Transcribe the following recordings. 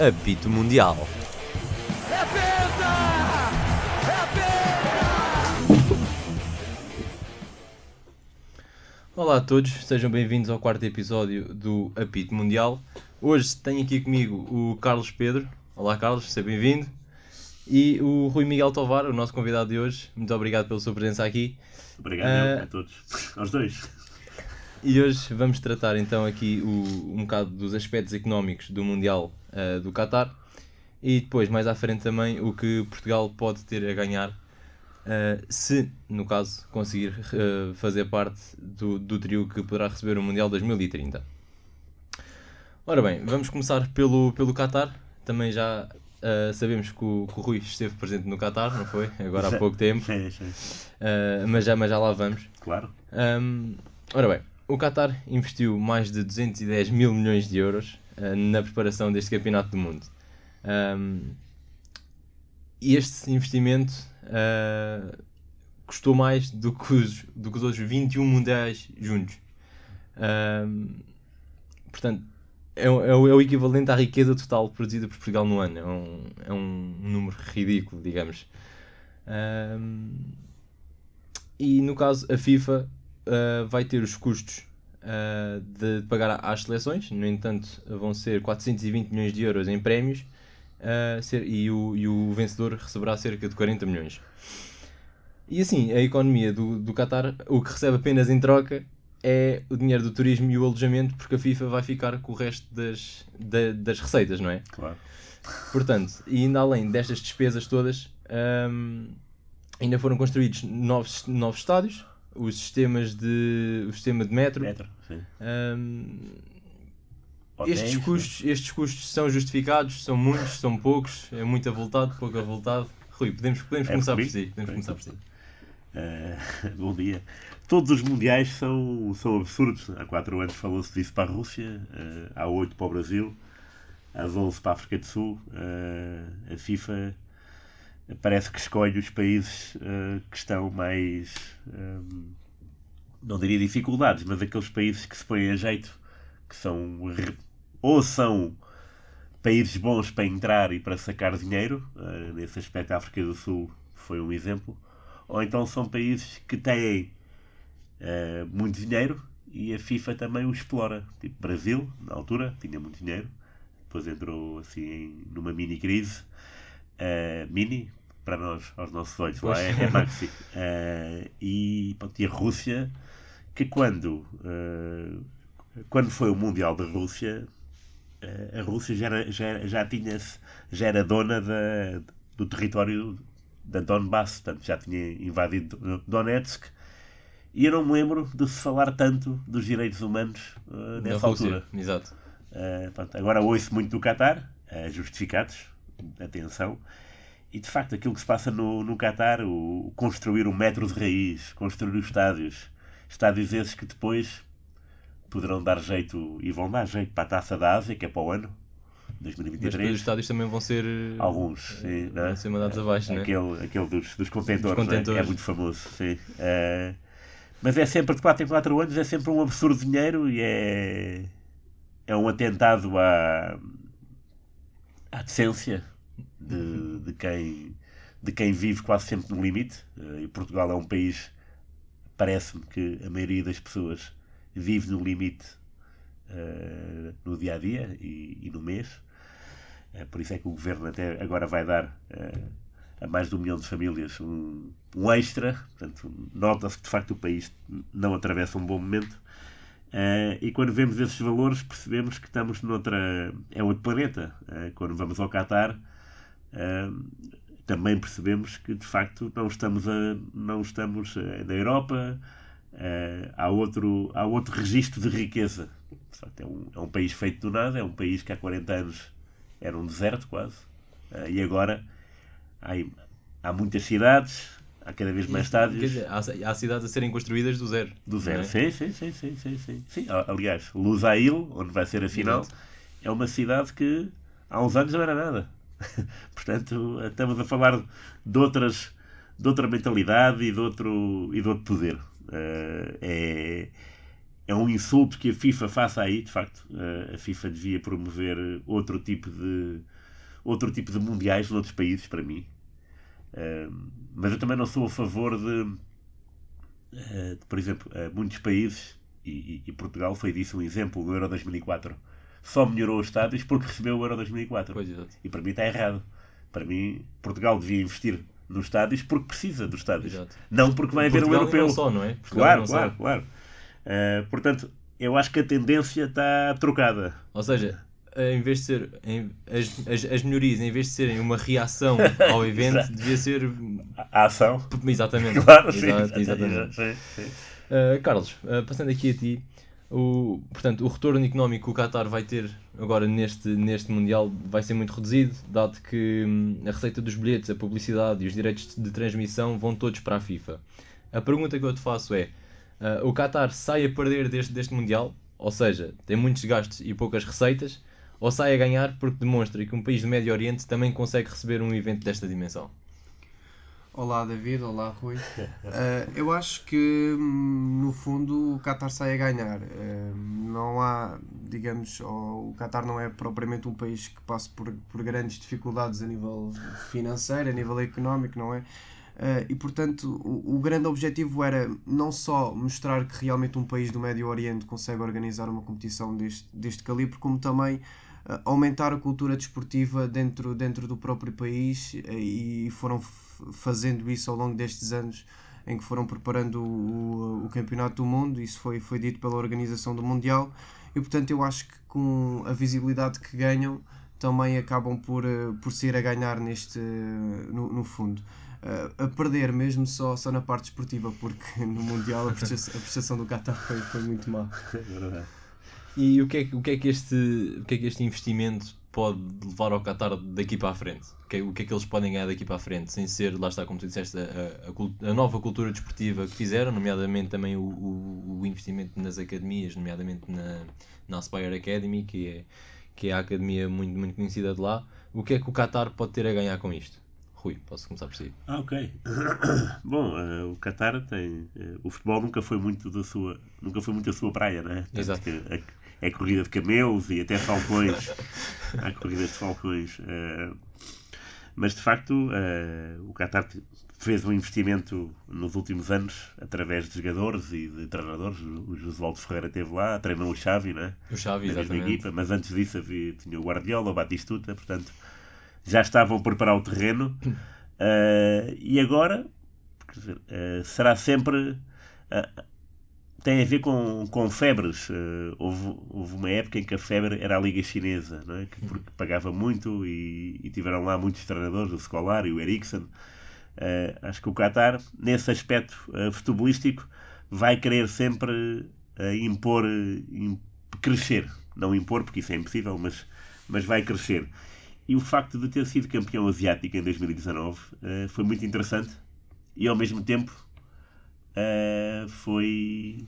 Apito Mundial. Olá a todos, sejam bem-vindos ao quarto episódio do Apito Mundial. Hoje tenho aqui comigo o Carlos Pedro. Olá Carlos, seja bem-vindo. E o Rui Miguel Tovar, o nosso convidado de hoje. Muito obrigado pela sua presença aqui. Obrigado uh, a todos, aos dois. E hoje vamos tratar então aqui o, um bocado dos aspectos económicos do Mundial uh, do Qatar e depois, mais à frente também, o que Portugal pode ter a ganhar uh, se, no caso, conseguir fazer parte do, do trio que poderá receber o Mundial 2030. Ora bem, vamos começar pelo, pelo Qatar. Também já sabemos que o, que o, Rui esteve presente no Qatar, não foi? Agora há pouco tempo. mas, já, mas já lá vamos. Claro. Um, ora bem, o Qatar investiu mais de 210 mil milhões de euros uh, na preparação deste campeonato do mundo. Um, e este investimento uh, custou mais do que, os, do que os outros 21 mundiais juntos. Um, portanto, é, é, o, é, o, equivalente à riqueza total produzida por Portugal no ano. É um, é um número ridículo, digamos. Um, e no caso, a FIFA uh, vai ter os custos uh, de pagar às seleções, no entanto, vão ser 420 milhões de euros em prémios uh, ser, e, o, e o vencedor receberá cerca de 40 milhões. E assim, a economia do, do Qatar, o que recebe apenas em troca é o dinheiro do turismo e o alojamento, porque a FIFA vai ficar com o resto das, da, das receitas, não é? Claro. Portanto, e ainda além destas despesas todas, um, ainda foram construídos novos, novos estádios, os sistemas de o sistema de metro. metro um, estes, custos, estes custos são justificados, são muitos, são poucos, é muito avultado, pouco avultado. Rui, podemos, podemos é começar por si. Podemos começar por si. Uh, bom dia. Todos os mundiais são, são absurdos. Há 4 anos falou-se disso para a Rússia, uh, há 8 para o Brasil, há 11 para a África do Sul. Uh, a FIFA parece que escolhe os países uh, que estão mais. Um, não diria dificuldades, mas aqueles países que se põem a jeito, que são. ou são países bons para entrar e para sacar dinheiro, nesse aspecto a África do Sul foi um exemplo, ou então são países que têm uh, muito dinheiro e a FIFA também o explora. Tipo Brasil, na altura, tinha muito dinheiro, depois entrou assim numa mini crise. Uh, mini, para nós, aos nossos olhos, lá é, é maxi. Uh, e, pronto, e a Rússia, que quando, uh, quando foi o Mundial da Rússia, a Rússia já, era, já, já, tinha já era dona da, do território da Donbass, portanto já tinha invadido Donetsk. E eu não me lembro de se falar tanto dos direitos humanos nessa altura. Exato. Pronto, agora ouço muito do Qatar, justificados, atenção, e de facto, aquilo que se passa no, no Qatar, o, construir um metro de raiz, construir os estádios, estádios esses que depois poderão dar jeito e vão dar jeito para a taça da Ásia, que é para o ano 2023. Mas os estádios também vão ser. Alguns, sim. Vão é? ser mandados abaixo, aquele, né? aquele dos, dos contentores, dos contentores. É? é? muito famoso, sim. Uh, mas é sempre de 4 em 4 anos, é sempre um absurdo dinheiro e é. É um atentado à, à decência de, de, quem, de quem vive quase sempre no limite. Eh, e Portugal é um país, parece-me que a maioria das pessoas vive no limite uh, no dia a dia e, e no mês. Uh, por isso é que o governo até agora vai dar uh, a mais de um milhão de famílias um, um extra. Portanto, nota-se que de facto o país não atravessa um bom momento. Uh, e quando vemos esses valores, percebemos que estamos noutra. é outro planeta. Uh, quando vamos ao Qatar, também percebemos que de facto não estamos, a, não estamos eh, na Europa, uh, há, outro, há outro registro de riqueza. De facto, é, um, é um país feito do nada, é um país que há 40 anos era um deserto quase, uh, e agora há, há muitas cidades, há cada vez mais estádios. Dizer, há, há, cidades a serem construídas do zero. Do zero, é? sim, sim, sim, sim, sim, sim, sim. Aliás, Lusail, onde vai ser a final, Exato. é uma cidade que há uns anos não era nada. Portanto, estamos a falar de outras de outra mentalidade e de outro, e de outro poder. Uh, é, é um insulto que a FIFA faça aí, de facto. Uh, a FIFA devia promover outro tipo de outro tipo de mundiais noutros países, para mim. Uh, mas eu também não sou a favor de, de por exemplo, muitos países, e, e, Portugal foi disso um exemplo, no Euro 2004, só melhorou os estádios porque recebeu o Euro 2004. Pois, e para mim está errado. Para mim, Portugal devia investir nos estádios porque precisa dos estádios. Exato. Não porque vai haver um europeu. Não só, não é? Portugal claro, claro, só. claro. Uh, portanto, eu acho que a tendência está trocada. Ou seja, em vez de ser em, as, as, as melhorias, em vez de serem uma reação ao evento, devia ser a ação. Exatamente. Claro, Exato, sim, exatamente. Sim, sim. Uh, Carlos, uh, passando aqui a ti, o, portanto, o retorno económico que o Qatar vai ter agora neste, neste Mundial vai ser muito reduzido, dado que hum, a receita dos bilhetes, a publicidade e os direitos de transmissão vão todos para a FIFA. A pergunta que eu te faço é: uh, o Qatar sai a perder deste, deste Mundial, ou seja, tem muitos gastos e poucas receitas, ou sai a ganhar porque demonstra que um país do Médio Oriente também consegue receber um evento desta dimensão? Olá David, olá Rui. Uh, eu acho que hum, no fundo o Qatar sai a ganhar. Uh, não há, digamos, o Qatar não é propriamente um país que passe por, por grandes dificuldades a nível financeiro, a nível económico, não é? Uh, e portanto o, o, grande objetivo era não só mostrar que realmente um país do Médio Oriente consegue organizar uma competição deste, deste calibre, como também aumentar a cultura desportiva dentro, dentro do próprio país e foram fazendo isso ao longo destes anos em que foram preparando o, o, Campeonato do Mundo, isso foi, foi dito pela organização do Mundial, e portanto eu acho que com a visibilidade que ganham também acabam por, eh, por ser a ganhar neste, no, no fundo. Uh, a perder mesmo só, só na parte esportiva, porque no Mundial a prestação, a prestação do Qatar foi, foi muito má. É e o que, é, o, que é que este, o que é que este investimento pode levar ao Qatar daqui para a frente? O que, é, o que é que eles podem ganhar daqui para a frente? Sem ser, lá está, como tu disseste, a, a, a nova cultura desportiva que fizeram, nomeadamente também o, o, o, investimento nas academias, nomeadamente na, na Aspire Academy, que é, que é a academia muito, muito conhecida de lá. O que é que o Qatar pode ter a ganhar com isto? Rui, posso começar por si. Ah, ok. Bom, uh, o Qatar tem. Uh, o futebol nunca foi muito da sua. Nunca foi muito a sua praia, né? Exato. Que, a, é corrida de camelos e até falcões. Há corridas de falcões. Uh, mas de facto, uh, o Qatar fez um investimento nos últimos anos através de jogadores e de treinadores. O Josualdo Ferreira esteve lá, treinou o Xavi, né? O Xavi, exatamente. Equipa, mas antes disso havia, tinha o Guardiola, o Batistuta, portanto já estavam a preparar o terreno. Uh, e agora dizer, será sempre tem a ver com, com febres. Uh, houve, houve uma época em que a febre era a Liga Chinesa, não é? que, porque pagava muito e, e tiveram lá muitos treinadores, o Scolar e o Ericsson. Uh, acho que o Qatar, nesse aspecto uh, futebolístico, vai querer sempre impor, imp, crescer. Não impor, porque isso é impossível, mas, mas vai crescer. E o facto de ter sido campeão asiático em 2019 foi muito interessante e, ao mesmo tempo, uh, foi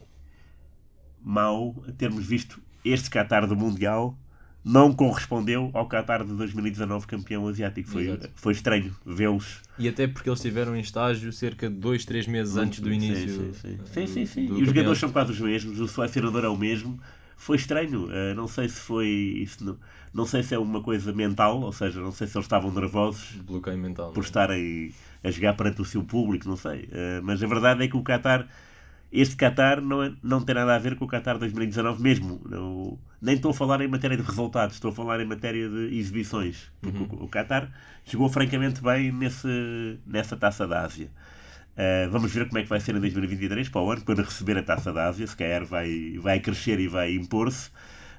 mau termos visto este Qatar do Mundial não correspondeu ao Qatar de 2019 campeão asiático. Foi, foi estranho vê-los. E até porque eles estiveram em estágio cerca de 2, 3 meses antes do início. Sim, sim, sim. sim, sim, E os jogadores são quase os mesmos, o selecionador é o mesmo. Foi estranho, uh, não sei se foi. Isso não, não sei se é uma coisa mental, ou seja, não sei se eles estavam nervosos Bloqueio mental, por é? estarem a jogar perante o seu público, não sei. Uh, mas a verdade é que o Qatar, este Qatar não, é, não tem nada a ver com o Qatar 2019 mesmo. Não, nem estou a falar em matéria de resultados, estou a falar em matéria de exibições. Porque uhum. o, o Qatar jogou francamente bem nesse, nessa taça da Ásia. Uh, vamos ver como é que vai ser em 2023 para o ano, quando receber a taça da Ásia, se calhar vai, vai crescer e vai impor-se.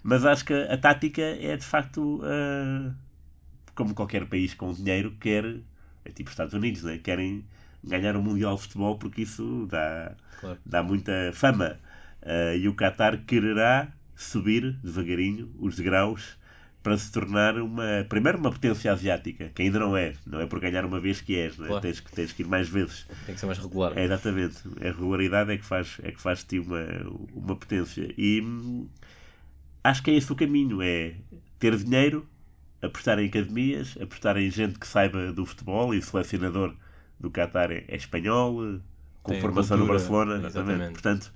Mas acho que a, a tática é de facto uh, como qualquer país com dinheiro quer é tipo Estados Unidos, né? querem ganhar o Mundial de Futebol porque isso dá, claro. dá muita fama. Uh, e o Qatar quererá subir devagarinho os degraus para se tornar uma primeiro uma potência asiática, que ainda não é, não é por ganhar uma vez que és, claro. tens, que, tens que ir mais vezes. Tem que ser mais regular. É, exatamente. A regularidade é que faz, é que faz ti uma, uma potência. E hum, acho que é esse o caminho, é ter dinheiro, apostar em academias, apostar em gente que saiba do futebol e o selecionador do Qatar é, é espanhol, com Tem formação no cultura, Barcelona. Exatamente. exatamente. Portanto,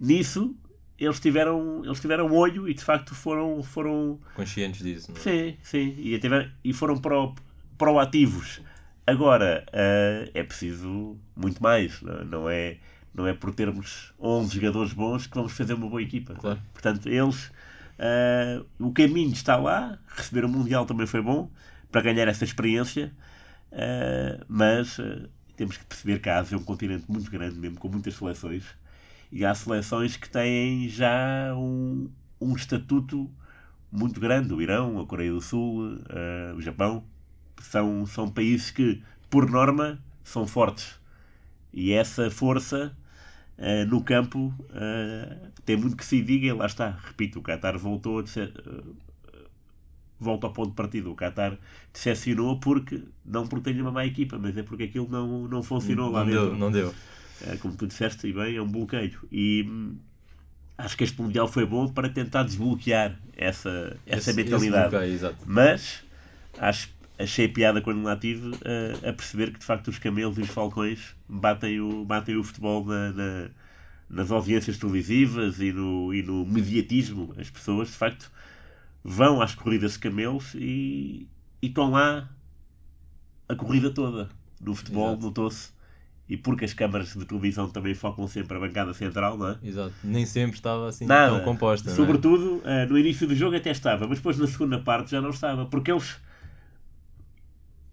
nisso eles tiveram, eles tiveram olho e de facto foram, foram Conscientes disso, não é? sim, sim, e, tiveram, e foram pro, proativos. Agora, eh, é preciso muito mais, não, não é, não é por termos 11 jogadores bons que vamos fazer uma boa equipa. Claro. Portanto, eles, eh, o caminho está lá, receber o Mundial também foi bom, para ganhar essa experiência, eh, mas eh, temos que perceber que a Ásia é um continente muito grande mesmo, com muitas seleções, e há seleções que têm já um, um estatuto muito grande, o Irão, a Coreia do Sul, o Japão, são, são países que, por norma, são fortes. E essa força eh, no campo eh, tem muito que se diga, e lá está. Repito, o Qatar voltou a ser, volta ao ponto de partida. O Qatar decepcionou porque, não porque tenha uma má equipa, mas é porque aquilo não, não funcionou lá Não dentro. deu, não deu. Eh, como tu disseste, e bem, é um bloqueio. E hum, acho que este Mundial foi bom para tentar desbloquear essa, essa Esse- mentalidade. esse bloqueio. Mas acho, achei piada quando lá estive a, a perceber que de facto os camelos e os falcões batem o, batem o futebol na- na- nas audiências televisivas e no, e no mediatismo. As pessoas de facto vão às corridas de camelos e, e estão lá a corrida toda. No futebol Exato. notou-se. E porque as câmaras de televisão também focam sempre a bancada central, não é? Exato. Nem sempre estava assim Nada. tão composta. não é? Sobretudo, eh, no início do jogo até estava, mas depois na segunda parte já não estava. Porque eles.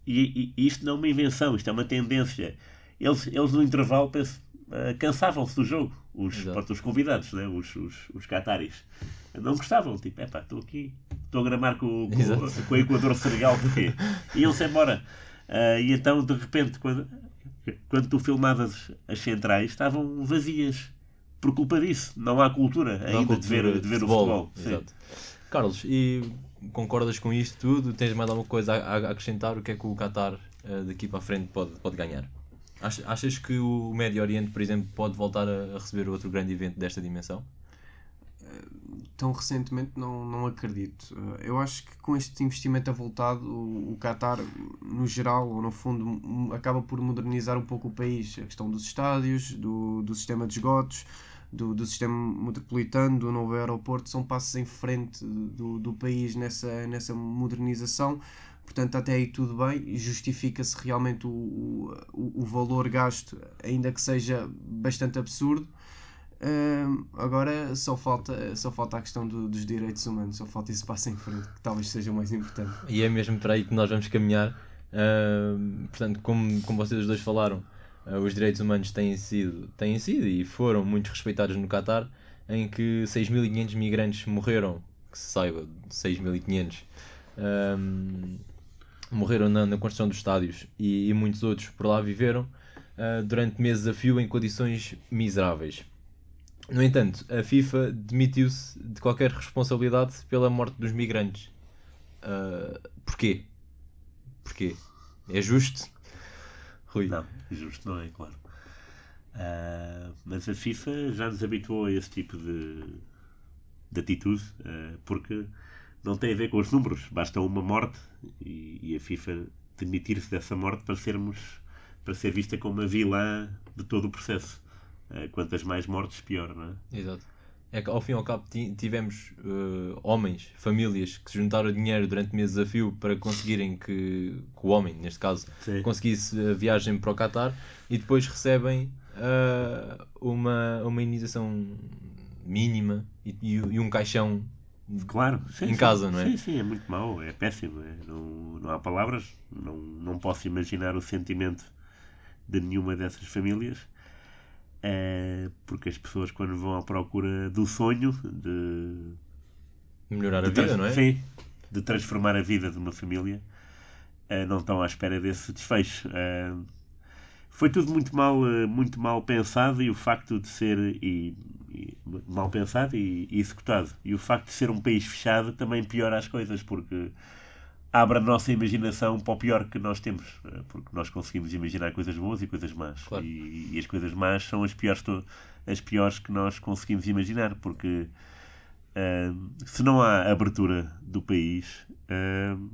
E, e isto não é uma invenção, isto é uma tendência. Eles, eles no intervalo penso, eh, cansavam-se do jogo, os, pronto, os convidados, né? os, os, os cataris. Não gostavam, tipo, epá, estou aqui, estou a gramar com, com, Exato. com o Equador Senegal, porquê? Iam-se embora. Eh, e então, de repente, quando, quando tu filmavas as centrais, estavam vazias. Por culpa disso. Não há cultura Não há ainda de ver, cultura de ver o futebol. Sim. Exato. Carlos, e concordas com isto tudo? Tens mais alguma coisa a, a acrescentar? O que é que o Qatar eh, daqui para a frente pode, pode ganhar? Ach- Achas que o Médio Oriente, por exemplo, pode voltar a, receber outro grande evento desta dimensão? tão recentemente não, não acredito. Eh, Eu acho que com este investimento avultado, o, o Qatar, no geral, ou no fundo, acaba por modernizar um pouco o país. A questão dos estádios, do, do sistema de esgotos, do, do sistema metropolitano, do novo aeroporto, são passos em frente do, do país nessa, nessa modernização. Portanto, até aí tudo bem, justifica-se realmente o, o, o valor gasto, ainda que seja bastante absurdo. Hum, agora só falta, só falta a questão do- dos direitos humanos, só falta esse passo em frente, que talvez seja o mais importante. E é mesmo para aí que nós vamos caminhar. Ahm, portanto, como, como vocês dois falaram, os direitos humanos têm sido, têm sido e foram muito respeitados no Qatar, em que 6.500 migrantes morreram, que se saiba, 6.500, ahm, morreram na, na construção dos estádios e, e muitos outros por lá viveram ah, durante meses a fio em condições miseráveis. No entanto, a FIFA demitiu-se de qualquer responsabilidade pela morte dos migrantes. Ah, porquê? Porquê? É justo? Rui. Não, justo não é, claro. Ah, mas a FIFA já nos habituou a esse tipo de, de atitude, ah, porque não tem a ver com os números, basta uma morte e, e a FIFA demitir-se dessa morte para sermos para ser vista como a vilã de todo o processo. Ah, quantas mais mortes, pior, não é? Exato. É que ao fim e ao cabo ti- tivemos eh, homens, famílias que se juntaram dinheiro durante meses a fio para conseguirem que, que o homem, neste caso, Sim. conseguisse a viagem para o Qatar e depois recebem ah, uma, uma indenização mínima e, e- e um caixão. Claro, sim, Em sim. casa, não é? Sim, sim, é muito mau, é péssimo. é. Não, não há palavras, não, não posso imaginar o sentimento de nenhuma dessas famílias, é, porque as pessoas, quando vão à procura do sonho de, Melhorar a de vida, trans- não é? Sim, de transformar a vida de uma família, eh, não estão à espera desse desfecho. Eh, foi tudo muito mal, muito mal pensado e o facto de ser e, e- mal pensado e, e executado. E o facto de ser um país fechado também piora as coisas, porque abre a nossa imaginação para o pior que nós temos, eh, porque nós conseguimos imaginar coisas boas e coisas más. Claro. E, e as coisas más são as piores, as piores que nós conseguimos imaginar, porque Ahm, se não há abertura do país, ahm,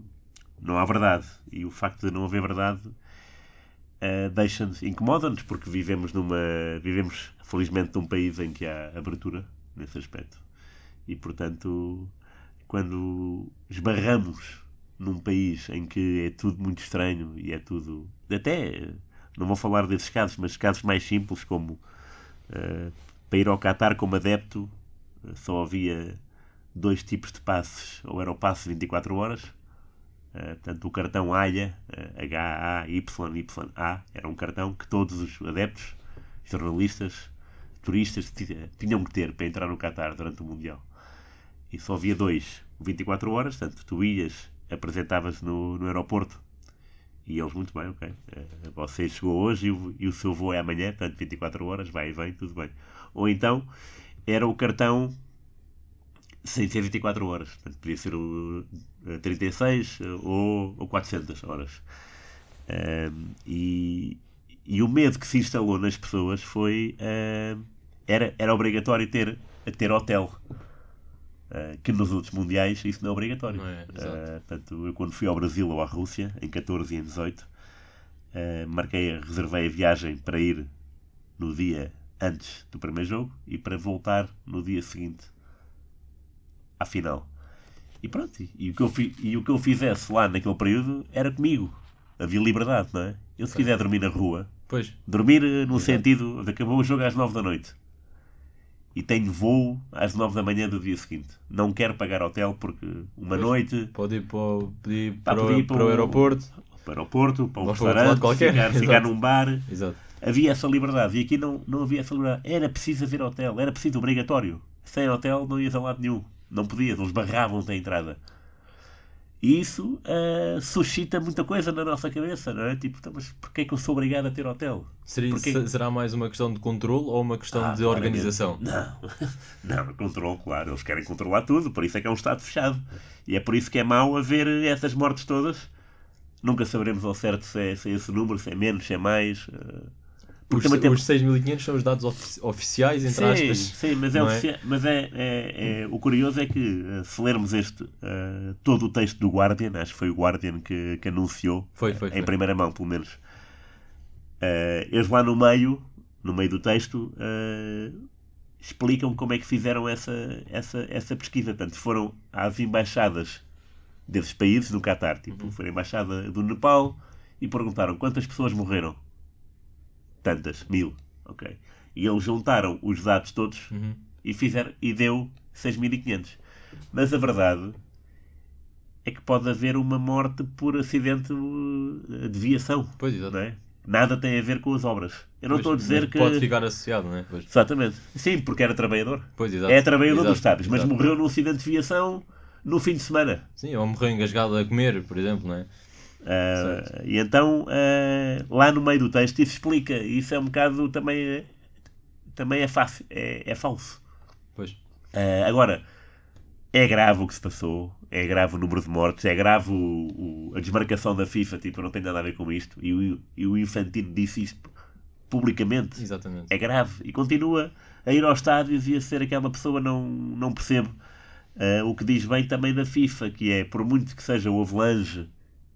não há verdade. E o facto de não haver verdade uh, deixa-nos, incomoda-nos, porque vivemos numa. vivemos, felizmente, num país em que há abertura nesse aspecto. E portanto, quando esbarramos num país em que é tudo muito estranho e é tudo. Até não vou falar desses casos, mas casos mais simples, como uh, para ir ao Qatar como adepto só havia dois tipos de passes, ou era o passe 24 horas, uh, portanto o cartão AIA, H-A-Y-Y-A, era um cartão que todos os adeptos, jornalistas, turistas tinham que ter para entrar no Qatar durante o Mundial. E só havia dois, 24 horas, portanto tu ias, apresentavas no, no aeroporto e eles muito bem, ok. Uh, você chegou hoje e o, e o seu voo é amanhã, portanto 24 horas, vai e vem, tudo bem. Ou então era o cartão sem ser 24 horas. Portanto, podia ser o 36 eh, ou, ou 400 horas. Um, e, e o medo que se instalou nas pessoas foi. Era, era obrigatório ter, ter hotel. Uh, que nos outros mundiais isso não é obrigatório. Não é, uh, portanto, eu quando fui ao Brasil ou à Rússia, em 14 e em 18, marquei, reservei a viagem para ir no dia antes do primeiro jogo e para voltar no dia seguinte à final. E pronto, e o, que eu, e o que eu fizesse lá naquele período era comigo. Havia liberdade, não é? Eu se quiser dormir na rua, pois. dormir eh, no Exato. sentido de acabou o jogo às 9 da noite e tenho voo às 9 da manhã do dia seguinte. Não quero pagar hotel porque uma pois. noite. Pode ir para, ir para, o, para, o, aeroporto. Para o aeroporto, para um restaurante, qualquer. ficar, ficar num bar. Exato. Havia essa liberdade e aqui não, não havia essa liberdade. Era preciso haver hotel, era preciso obrigatório. Sem hotel não ias a lado nenhum. Não podias, eles barravam-te a entrada. E isso uh, suscita muita coisa na nossa cabeça, não é? Tipo, então, mas porquê é que eu sou obrigado a ter hotel? Seria, Porque... Será mais uma questão de controle ou uma questão ah, de organização? Não, não, controle, claro. Eles querem controlar tudo, por isso é que é um Estado fechado. E é por isso que é mau haver essas mortes todas. Nunca saberemos ao certo se é, se é esse número, se é menos, se é mais. Uh, os, temos... os 6.500 são os dados ofici oficiais, entre sim, aspas. Sim, mas, é, é? mas é, é, é, o curioso é que, eh, se lermos este, uh, todo o texto do Guardian, acho que foi o Guardian que, que anunciou, foi, foi, em foi. primeira mão, pelo menos, uh, eles lá no meio, no meio do texto, uh, explicam como é que fizeram essa, essa, essa pesquisa. Portanto, foram às embaixadas desses países, no Qatar, tipo, uhum. foi a embaixada do Nepal, e perguntaram quantas pessoas morreram tantas, mil, ok. E eles juntaram os dados todos uhum. e, fizeram, e deu 6.500. Mas a verdade é que pode haver uma morte por acidente eh, de viação. Pois, exato. Não é? Nada tem a ver com as obras. Eu não pois, estou a dizer que. Pode ficar associado, não é? Pois. Exatamente. Sim, porque era trabalhador. Pois, exato. É trabalhador exato, dos Estados, mas morreu num acidente de viação no fim de semana. Sim, ou morreu engasgado a comer, por exemplo, não é? Uh, e então, uh, lá no meio do texto, isso explica. Isso é um bocado também, também é fácil, é, é falso. Pois. Uh, agora, é grave o que se passou, é grave o número de mortes, é grave o, o, a desmarcação da FIFA, tipo, não tem nada a ver com isto. E o, e o Infantino disse isto publicamente. Exatamente. É grave. E continua a ir aos estádios e a ser aquela pessoa, não, não percebo. o que diz bem também da FIFA, que é, por muito que seja o Avalanche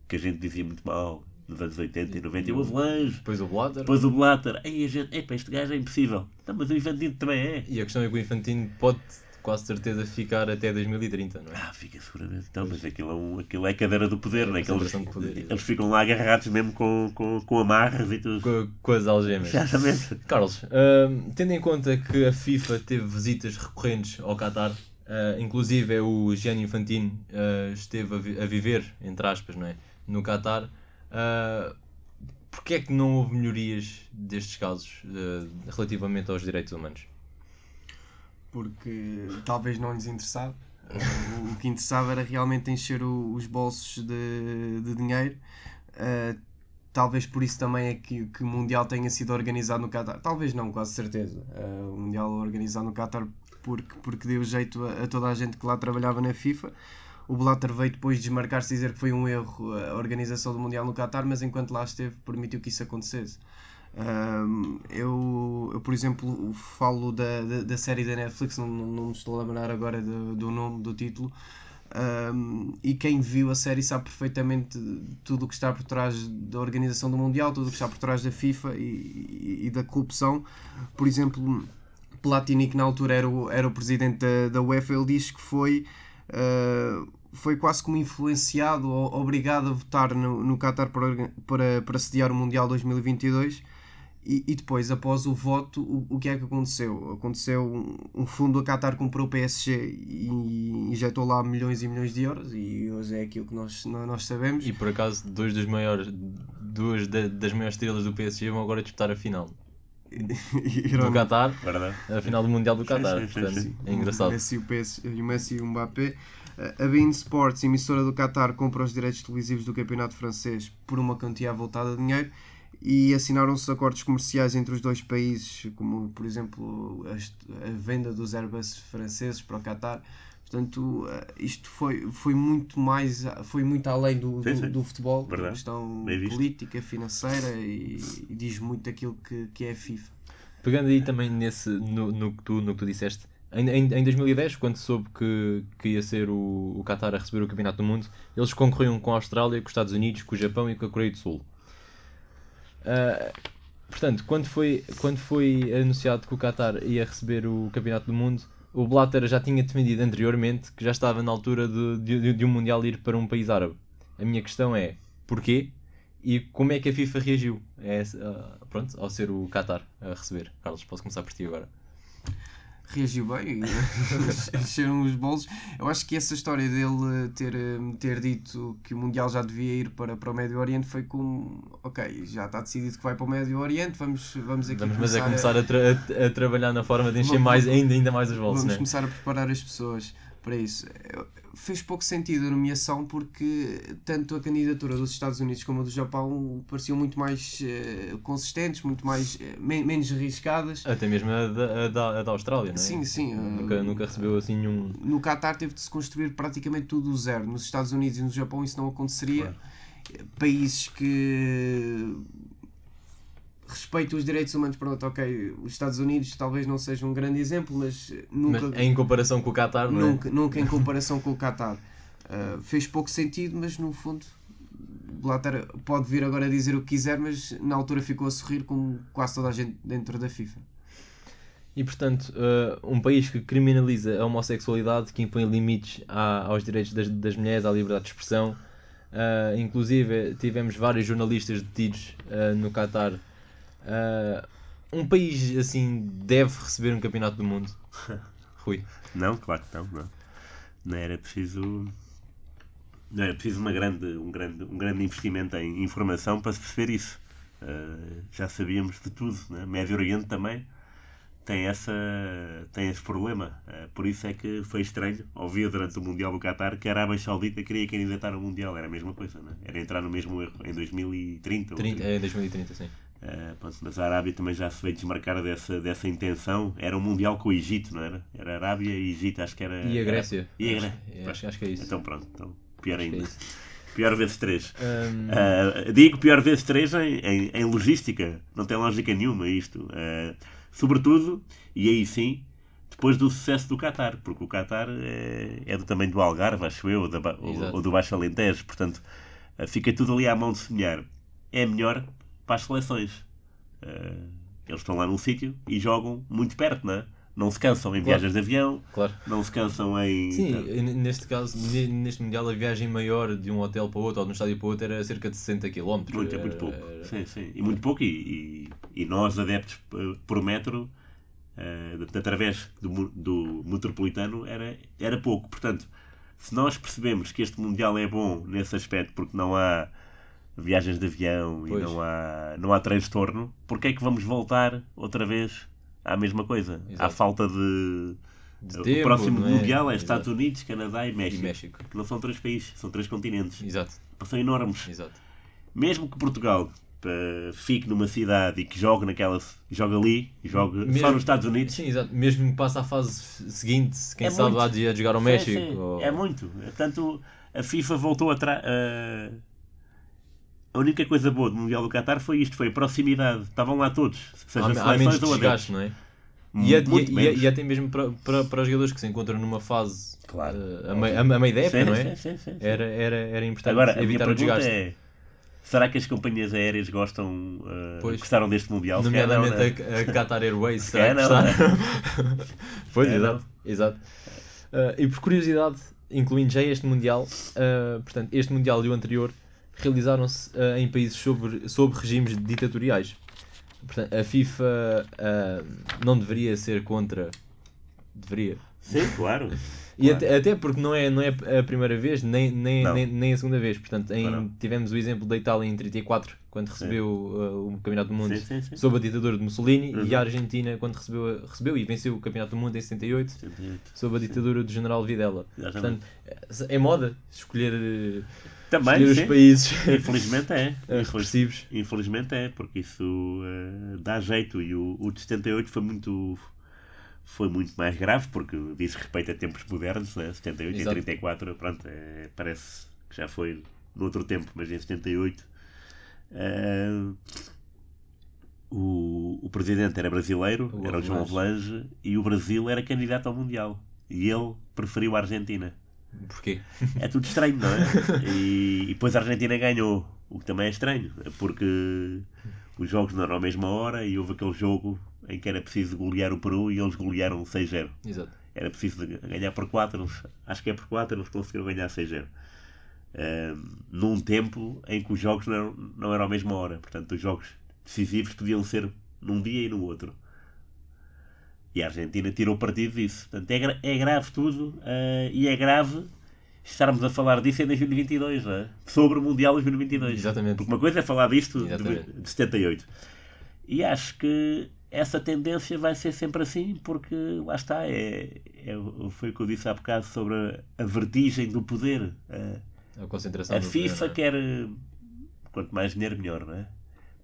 que a gente dizia muito mal nos anos 80 e 90, e o Avelange, depois o Blatter, depois o Blatter, aí a gente, epá, este gajo é impossível. Não, mas o Infantino também é. E a questão é que o Infantino pode quase certeza ficar até 2030, não é? Ah, fica seguramente. Então, mas aquilo é, um, aquilo é cadeira do poder, é não é? Eles, poder, eles ficam lá agarrados mesmo com, com, com amarras e tudo. Com, com as algemas. Exatamente. Carlos, uh, tendo em conta que a FIFA teve visitas recorrentes ao Qatar, uh, inclusive é o Gianni Infantino uh, esteve a, vi a viver, entre aspas, não é? No Qatar. Uh, Porquê é que não houve melhorias destes casos uh, relativamente aos direitos humanos? Porque talvez não lhes interessava. o, o, que interessava era realmente encher o, os bolsos de, de dinheiro. Uh, talvez por isso também é que, que, o Mundial tenha sido organizado no Qatar. Talvez não, quase certeza. Uh, o Mundial organizado no Qatar porque, porque deu jeito a, a, toda a gente que lá trabalhava na FIFA o Blatter veio depois desmarcar-se e dizer que foi um erro a organização do Mundial no Qatar, mas enquanto lá esteve permitiu que isso acontecesse. Um, eu, eu, por exemplo, falo da, da, da, série da Netflix, não, não, me estou a lembrar agora do, do nome, do título, Um, e quem viu a série sabe perfeitamente tudo o que está por trás da organização do Mundial, tudo o que está por trás da FIFA e, e, e da corrupção. Por exemplo, Platini, que na altura era o, era o presidente da, da UEFA, ele diz que foi, uh, foi quase como influenciado ou obrigado a votar no, no Qatar para, para, para sediar o Mundial 2022 e, e, depois, após o voto, o, o que é que aconteceu? Aconteceu um, um fundo a Qatar comprou o PSG e injetou lá milhões e milhões de euros e hoje é aquilo que nós, nós sabemos. E por acaso, dois dos maiores, duas das maiores estrelas do PSG vão agora disputar a final. do Qatar, a final do Mundial do Qatar. Portanto, é engraçado. O Messi, o, PS, o Messi e o Mbappé. A Bein Sports, emissora do Qatar, compra os direitos televisivos do campeonato francês por uma quantia voltada de dinheiro e assinaram-se acordos comerciais entre os dois países, como por exemplo a, a venda dos Airbus franceses para o Qatar. Portanto, eh, isto foi, foi muito mais, foi muito além do, sim, sim. do, futebol, Verdade. questão política, financeira e, e, diz muito daquilo que, que é a FIFA. Pegando aí também nesse, no, no, que, tu, no que tu disseste, em, em, em 2010, quando soube que, que ia ser o, o Qatar a receber o Campeonato do Mundo, eles concorriam com a Austrália, com os Estados Unidos, com o Japão e com a Coreia do Sul. Uh, portanto, quando foi, quando foi anunciado que o Qatar ia receber o Campeonato do Mundo, o Blatter já tinha defendido anteriormente que já estava na altura de, de, de um Mundial ir para um país árabe. A minha questão é, porquê? E como é que a FIFA reagiu pronto, ao ser o Qatar a receber? Carlos, posso começar por ti agora reagiu bem, encheram os bolsos. Eu acho que essa história dele ter, ter dito que o Mundial já devia ir para, para o Médio Oriente foi como, ok, já está decidido que vai para o Médio Oriente, vamos, vamos aqui vamos, mas é começar a, a, tra a, trabalhar na forma de encher vamos, mais, ainda, ainda mais os bolsos. Vamos né? começar a preparar as pessoas para isso. Fez pouco sentido a nomeação porque tanto a candidatura dos Estados Unidos como a do Japão pareciam muito mais uh, consistentes, muito mais uh, menos arriscadas. Até mesmo a da, a da, a da Austrália, não é? Sim, sim. Nunca, uh, nunca recebeu assim nenhum. No Qatar teve de se construir praticamente tudo do zero. Nos Estados Unidos e no Japão isso não aconteceria. Claro. Países que respeito os direitos humanos, pronto, ok, os Estados Unidos talvez não seja um grande exemplo, mas nunca... Mas em comparação com o Qatar, não é? Nunca, nunca em comparação com o Qatar. Uh, fez pouco sentido, mas no fundo Blatter pode vir agora a dizer o que quiser, mas na altura ficou a sorrir como quase toda a gente dentro da FIFA. E portanto, uh, um país que criminaliza a homossexualidade, que impõe limites à, aos direitos das, das mulheres, à liberdade de expressão, uh, inclusive tivemos vários jornalistas detidos no Qatar Uh, um país assim deve receber um campeonato do mundo? Rui. Não, claro que não, não. Não era preciso. Não era preciso uma grande, um, grande, um grande investimento em informação para se perceber isso. Uh, já sabíamos de tudo. Né? Médio Oriente também tem, essa, tem esse problema. Uh, por isso é que foi estranho. Ouvia durante o Mundial do Qatar que a Arábia Saudita queria candidatar ao Mundial. Era a mesma coisa, né? era entrar no mesmo erro em 2030. 30, é, 2030, sim. Uh, mas a Arábia também já se veio desmarcar dessa, dessa intenção. Era um Mundial com o Egito, não era? Era Arábia e Egito, acho que era. E a Grécia. Era, e a Grécia. Acho, acho, acho, que é isso. Então pronto, então, pior acho ainda. É pior vezes 3. Um... Uh, digo pior vezes 3 em, em, em, logística. Não tem lógica nenhuma isto. Uh, sobretudo, e aí sim, depois do sucesso do Qatar, porque o Qatar é, é do tamanho do Algarve, acho eu, ou, da, ou, ou do Baixo Alentejo, portanto fica tudo ali à mão de semear. É melhor para as seleções. Uh, eles estão lá num sítio e jogam muito perto, não é? Não se cansam em claro. viagens de avião, claro. não se cansam em. Sim, neste caso, neste Mundial, a viagem maior de um hotel para outro ou de um estádio para outro era cerca de 60 km. Muito, é muito pouco. Era... Sim, sim. E muito pouco, e, e, e nós, adeptos por metro, uh, através do, do metropolitano, era, era pouco. Portanto, se nós percebemos que este Mundial é bom nesse aspecto, porque não há viagens de avião pois. e não há, não há transtorno, porque é que vamos voltar outra vez à mesma coisa? Exato. À falta de. de tempo, o próximo é? Mundial é Estados Exato. Unidos, Canadá e México, e México, Que não são três países, são três continentes. Exato. São enormes. Exato. Mesmo que Portugal uh, fique numa cidade e que jogue naquela. jogue ali, jogue mesmo, só nos Estados Unidos. Sim, exato. Mesmo que passe à fase seguinte, quem é sabe muito. lá de jogar ao México. Sim, sim. Ou... É muito. Tanto a FIFA voltou a. Uh, a única coisa boa do Mundial do Qatar foi isto, foi a proximidade. Estavam lá todos, seja há, há menos desgaste, não é? E, é, e, menos. e, e até mesmo para, para, para os jogadores que se encontram numa fase Claro. eh, a, meio, a, a meio da época, Sim, não é? sim, sim. Era, era, era importante Agora, a minha evitar o desgaste. é: será que as companhias aéreas gostam, uh, Pois. gostaram deste Mundial? Calhar não, Nomeadamente né? a, a Qatar Airways, Se será que não, gostaram? pois, exato. exato. Uh, e por curiosidade, incluindo já este Mundial, uh, portanto, este Mundial e o anterior realizaram-se uh, em países sobre, sob regimes ditatoriais. Portanto, a FIFA uh, não deveria ser contra. Deveria. Sim, claro. E Claro. até, até porque não é, não é a primeira vez, nem, nem, nem, nem a segunda vez. Portanto, em- tivemos o exemplo da Itália em 34, quando recebeu uh, o Campeonato do Mundo Sim, sim, sim. sob a ditadura de Mussolini, Uhum. e a Argentina, quando recebeu, recebeu e venceu o Campeonato do Mundo em 78, 78. sob a ditadura do General Videla. Exatamente. Portanto, é moda escolher, eh, Também, escolher os países Infelizmente é. eh, Infeliz-. Infelizmente é, porque isso eh, dá jeito. E o, o de 78 foi muito, foi muito mais grave, porque diz respeito a tempos modernos, né? 78 Exato. e 34, pronto, é, parece que já foi no outro tempo, mas em 78 eh, o, o presidente era brasileiro, O era o João. Avelange, e o Brasil era candidato ao Mundial. E ele preferiu a Argentina. Porquê? É tudo estranho, não é? E, e depois a Argentina ganhou, o que também é estranho, porque os jogos não eram à mesma hora e houve aquele jogo em que era preciso golear o Peru e eles golearam 6-0. Exato. Era preciso ganhar por 4, eles, acho que é por 4, eles conseguiram ganhar 6-0. Ahm, num tempo em que os jogos não não eram à mesma hora, portanto, os jogos decisivos podiam ser num dia e no outro. E a Argentina tirou partido disso. Portanto, é, gra- é grave tudo ah, e é grave estarmos a falar disso em 2022, não é? Sobre o Mundial 2022. Exatamente. Porque uma coisa é falar disto de, Exatamente. de 78. E acho que essa tendência vai ser sempre assim, porque lá está, é, é, foi o que eu disse há bocado sobre a, a vertigem do poder. A, A concentração a FIFA poder, quer eh, quanto mais dinheiro melhor, não é?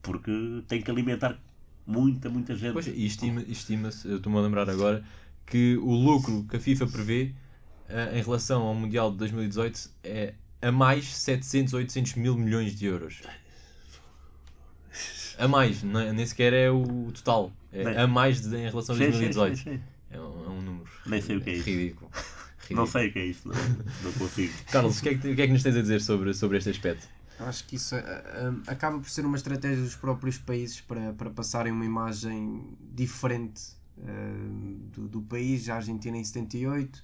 Porque tem que alimentar muita, muita gente. Pois, e estima- estima-se, eu estou-me a lembrar agora, que o lucro que a FIFA prevê eh, em relação ao Mundial de 2018 é a mais 700, 800 mil milhões de euros. A mais, não é- nem sequer é o total. É Nem- a mais de- em relação a Sim, sim, 2018. sim, sim. É, um, é um número Nem sei o que é isso. ridículo. Não Ridículo. sei o que é isso, não, não consigo. Carlos, o que, é que, o que é que nos tens a dizer sobre, sobre este aspecto? Acho que isso ah, ah, acaba por ser uma estratégia dos próprios países para, para passarem uma imagem diferente ah, do, do país. A Argentina em 78.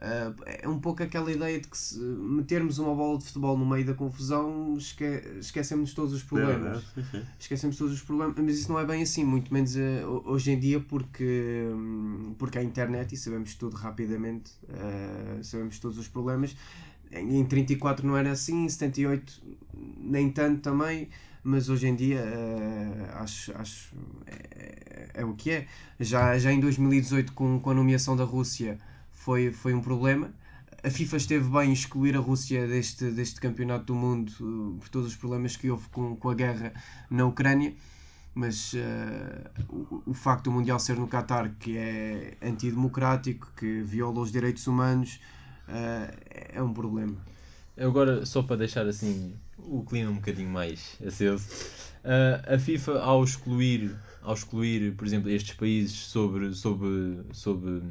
ah, é um pouco aquela ideia de que se metermos uma bola de futebol no meio da confusão, esque, esquecemos todos os problemas. Sim, sim. esquecemos todos os problemas, mas isso não é bem assim, muito menos eh, ho- hoje em dia, porque, hum, porque há internet e sabemos tudo rapidamente, eh, sabemos todos os problemas. Em, em 34 não era assim, em 78 nem tanto também, mas hoje em dia eh, acho, acho é, é o que é. Já, já em 2018, com, com a nomeação da Rússia, foi, foi um problema. A FIFA esteve bem em excluir a Rússia deste, deste campeonato do mundo eh, por todos os problemas que houve com, com a guerra na Ucrânia, mas eh, o, o facto do Mundial ser no Qatar, que é antidemocrático, que viola os direitos humanos, é um problema. Agora, só para deixar assim o clima um bocadinho mais aceso, ah, a FIFA ao excluir, ao excluir, por exemplo, estes países sobre, sobre, sobre,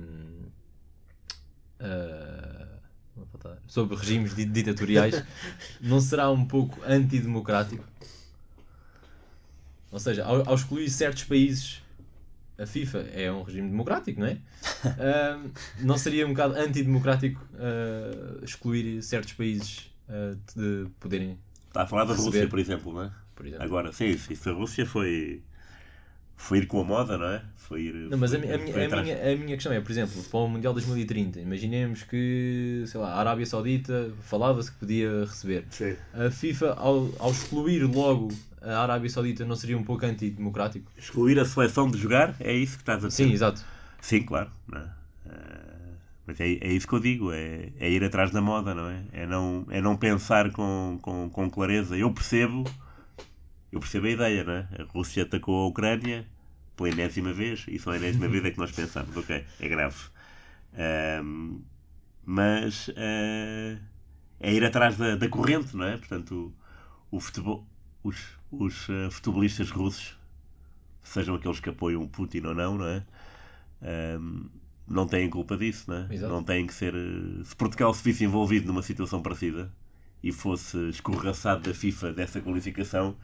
faltar, sobre regimes di- ditatoriais, não será um pouco antidemocrático? Ou seja, ao, ao excluir certos países, a FIFA é um regime democrático, não é? Ah, não seria um bocado antidemocrático ah, excluir certos países ah, de poderem, Está a falar da Receber. Rússia, por exemplo, não é? por exemplo? Agora, sim, isso a Rússia foi, foi ir com a moda, não é? Foi ir. Não, mas a, foi- a minha, foi a, minha, a minha questão é, por exemplo, para o Mundial 2030, imaginemos que, sei lá, a Arábia Saudita falava-se que podia receber. Sim. A FIFA, ao, ao excluir logo a Arábia Saudita, não seria um pouco antidemocrático? Excluir a seleção de jogar, é isso que estás a dizer? Sim, exato. Sim, claro. é? Eh, mas é, é isso que eu digo, é, é ir atrás da moda, não é? É não, é não pensar com, com, com clareza. Eu percebo, eu percebo a ideia, não é? A Rússia atacou a Ucrânia pela enésima vez, e só a enésima vez é que nós pensamos, ok, é grave. Ahm, mas eh, é ir atrás da, da corrente, não é? Portanto, o, o futebol, os, os eh, futebolistas russos, sejam aqueles que apoiam Putin ou não, não é? um, não têm culpa disso, não é? Exato. Não têm que ser. eh, Se Portugal se visse envolvido numa situação parecida e fosse escorraçado da FIFA dessa qualificação,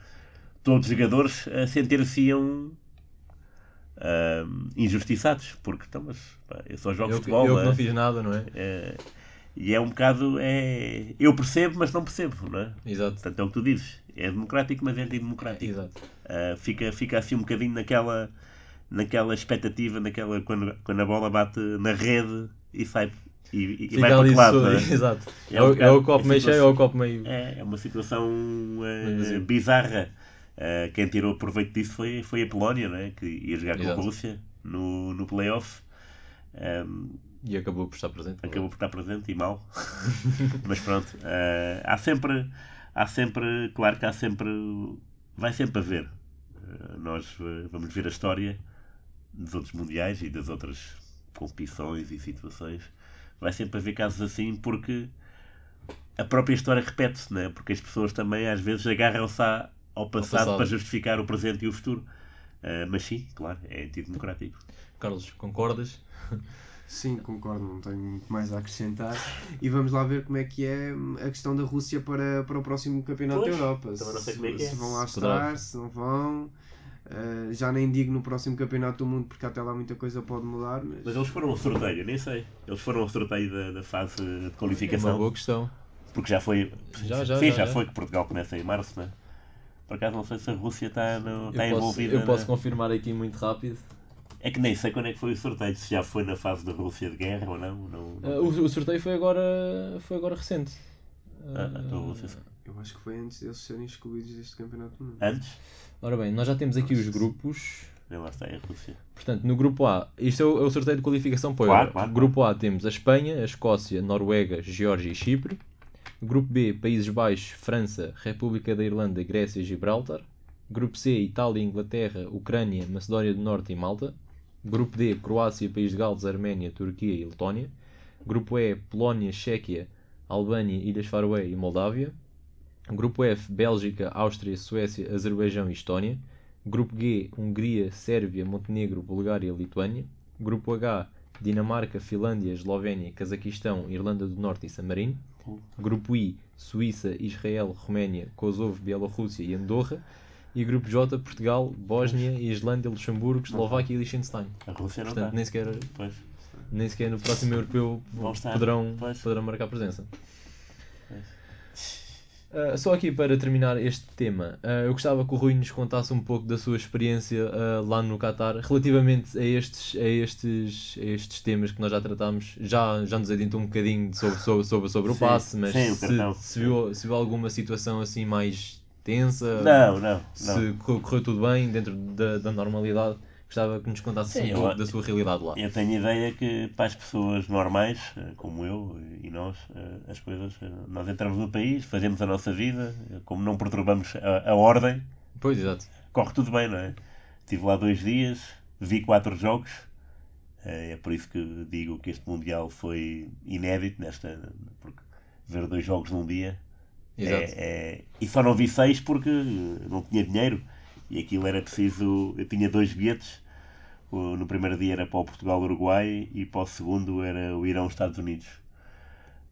todos os jogadores eh, sentir-se-iam ahm, injustiçados, porque então, mas, pá, eu só jogo Eu, futebol. eu não que é? não fiz nada, não é? É, e é um bocado. É, eu percebo, mas não percebo, não é? Exato. Portanto, é o que tu dizes. É democrático, mas é antidemocrático. Exato. Uh, fica, fica assim um bocadinho naquela, naquela expectativa, naquela, quando, quando a bola bate na rede e sai e, e- Fica vai para outro lado. não é? Exato. É É, um o, é bocado- o copo é meio cheio ou o copo meio. É, é uma situação uh, vazio. bizarra. Uh, quem tirou proveito disso foi, foi a Polónia, não é? que ia jogar com Exato. a Rússia no, no playoff. Um, E acabou por estar presente. acabou por estar presente e mal. Mas pronto, eh, há sempre, há sempre, claro que há sempre, vai sempre haver. Eh, nós vamos ver a história dos outros mundiais e das outras competições e situações. Vai sempre haver casos assim porque a própria história repete-se, não é? Porque as pessoas também às vezes agarram-se à- ao passado, passado. para justificar o presente e o futuro. Eh, mas sim, claro, é antidemocrático. Carlos, concordas? Sim, concordo, não tenho muito mais a acrescentar. E vamos lá ver como é que é a questão da Rússia para, para o próximo Campeonato Pois, da Europa. também não sei se, como é que é. se vão lá estar, se não vão. Uh, já nem digo no próximo Campeonato do Mundo, porque até lá muita coisa pode mudar. Mas, Mas eles foram ao sorteio, eu nem sei. Eles foram ao sorteio da, da fase de É uma qualificação. boa questão. Porque já foi. Já, já, sim, já, já, já. foi que Portugal começa em março, né? Por acaso não sei se a Rússia está, no, está eu posso, envolvida. eu posso na- confirmar aqui muito rápido. É que nem sei quando é que foi o sorteio, se já foi na fase da Rússia de guerra ou não. não, não Ah, o, o sorteio foi agora, foi agora recente. Ah, então a Rússia- eu acho que foi antes deles serem excluídos deste Campeonato do Mundo. Antes? Ora bem, nós já temos aqui os grupos. Nem lá está, é a Rússia. Portanto, no grupo A, isto é o, é o sorteio de qualificação para o Claro, claro, grupo A temos a Espanha, a Escócia, Noruega, Geórgia e Chipre. Grupo B, Países Baixos, França, República da Irlanda, Grécia e Gibraltar. Grupo C, Itália, Inglaterra, Ucrânia, Macedónia do Norte e Malta. Grupo D, Croácia, País de Gales, Arménia, Turquia e Letónia. Grupo E, Polónia, Chequia, Albânia, Ilhas Faroé e Moldávia. Grupo F, Bélgica, Áustria, Suécia, Azerbaijão e Estónia. Grupo G, Hungria, Sérvia, Montenegro, Bulgária e Lituânia. Grupo H, Dinamarca, Finlândia, Eslovénia, Cazaquistão, Irlanda do Norte e San Marino. Grupo I, Suíça, Israel, Roménia, Kosovo, Bielorrússia e Andorra. E grupo J, Portugal, Bósnia, Islândia, Luxemburgo, Eslováquia e Liechtenstein. A Rússia não Portanto, está. nem sequer, Pois. nem sequer no próximo europeu poderão, poderão marcar presença. Pois. Uh, só aqui para terminar este tema, uh, eu gostava que o Rui nos contasse um pouco da sua experiência uh, lá no Qatar relativamente a estes, a, estes, a estes temas que nós já tratámos. Já, já nos adiantou um bocadinho sobre, sobre, sobre, sobre o Sim, passe, mas sim, se, se, viu, se viu alguma situação assim mais tensa, Não, não. não. se correu, correu tudo bem dentro da, da normalidade, gostava que nos contasse Sim, um eu- pouco da sua realidade lá. Eu tenho ideia que para as pessoas normais, eh, como eu e nós, eh, as coisas, eh, nós entramos no país, fazemos a nossa vida, como não perturbamos a, a ordem, Pois, exato. corre tudo bem, não é? Estive lá dois dias, vi quatro jogos, é por isso que digo que este Mundial foi inédito, nesta, porque ver dois jogos num dia. Exato. É, é- e só não vi seis porque não tinha dinheiro e aquilo era preciso. Eu tinha dois bilhetes. O- No primeiro dia era para o Portugal-Uruguai e para o segundo era o Irão-Estados Unidos.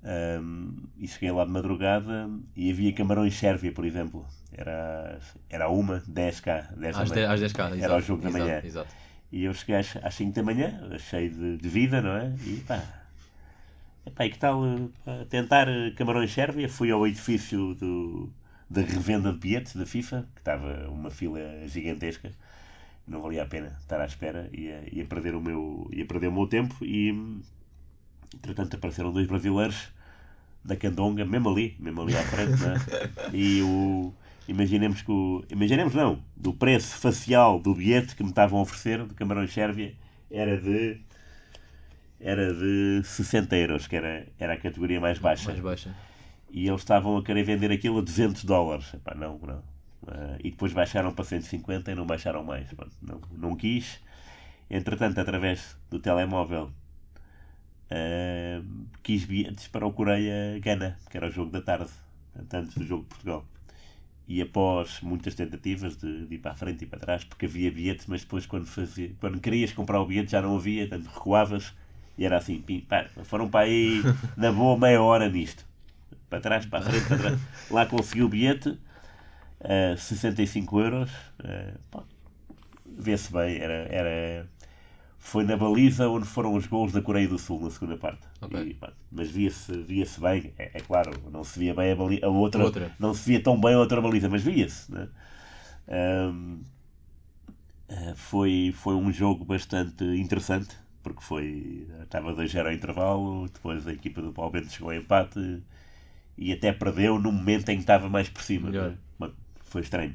Ahm, e cheguei lá de madrugada e havia Camarões-Sérvia, por exemplo. Era, era uma, 10k. 10 da Às, manhã. 10, às 10k, exato. Era o jogo da exato, manhã. Exato. E eu cheguei às, às 5 da manhã, cheio de, de vida, não é? E pá, epá, e que tal pá, tentar eh, Camarões-Sérvia? Fui ao edifício do, da revenda de bilhetes da FIFA, que estava uma fila gigantesca, não valia a pena estar à espera, ia, ia, perder, o meu, ia perder o meu tempo e entretanto apareceram dois brasileiros da Candonga, mesmo ali, mesmo ali à frente, é? E o. Imaginemos que o. Imaginemos não, do preço facial do bilhete que me estavam a oferecer de Camarões Sérvia era de. Era de 60 euros, que era, era a categoria mais baixa. Mais baixa. E eles estavam a querer vender aquilo a 200 dólares. Epá, não, não. Ah, e depois baixaram para 150 e não baixaram mais. Não, não quis. Entretanto, através do telemóvel, ah, quis bilhetes para o Coreia-Gana, que era o jogo da tarde, antes do jogo de Portugal. e após muitas tentativas de, de, ir para a frente e para trás, porque havia bilhetes, mas depois quando, fazia, quando querias comprar o bilhete já não havia, portanto recuavas e era assim, pim, pá, foram para aí na boa meia hora nisto. Para trás, para a frente, para trás. Lá consegui o bilhete, uh, 65 euros. Uh, Vê-se bem, era, era foi na baliza onde foram os gols da Coreia do Sul na segunda parte. Okay. E, pá, mas via-se via -se bem, é, é, claro, não se via bem a, baliza, a outra, outra, não se via tão bem a outra baliza, mas via-se. Né? Um, eh, foi, foi um jogo bastante interessante, porque foi estava 2-0 ao intervalo, depois a equipa do Palmeiras chegou ao empate e até perdeu no momento em que estava mais por cima. Né? Foi estranho.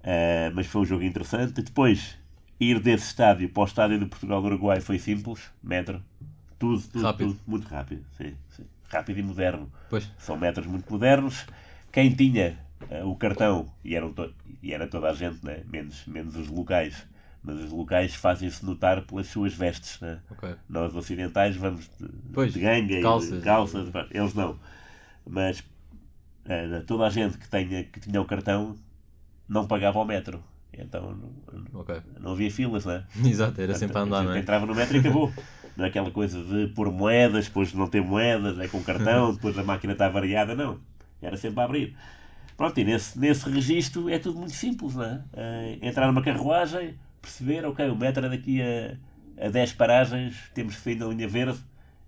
Uh, mas foi um jogo interessante. Depois ir desse estádio para o estádio de Portugal do Uruguai foi simples, metro, tudo, tudo, rápido. tudo muito rápido, sim, sim. rápido e moderno. Pois. São metros muito modernos. Quem tinha uh, o cartão, e, eram e era toda a gente, né? menos, menos os locais, mas os locais fazem-se notar pelas suas vestes. Né? Okay. Nós ocidentais vamos de, pois, de ganga calças, e de calças, eles não. Mas uh, toda a gente que, tenha, que tinha o cartão não pagava o metro. Então não, okay. não havia filas, não é? Exato, era sempre a andar, não é? Entrava no metro e acabou. Não é aquela coisa de pôr moedas, depois não ter moedas, é com cartão, depois a máquina está variada, não. Era sempre a abrir. Pronto, e nesse, nesse registro é tudo muito simples, não é? é entrar numa carruagem, perceber, ok, o metro é daqui a, a 10 paragens, temos que sair na linha verde,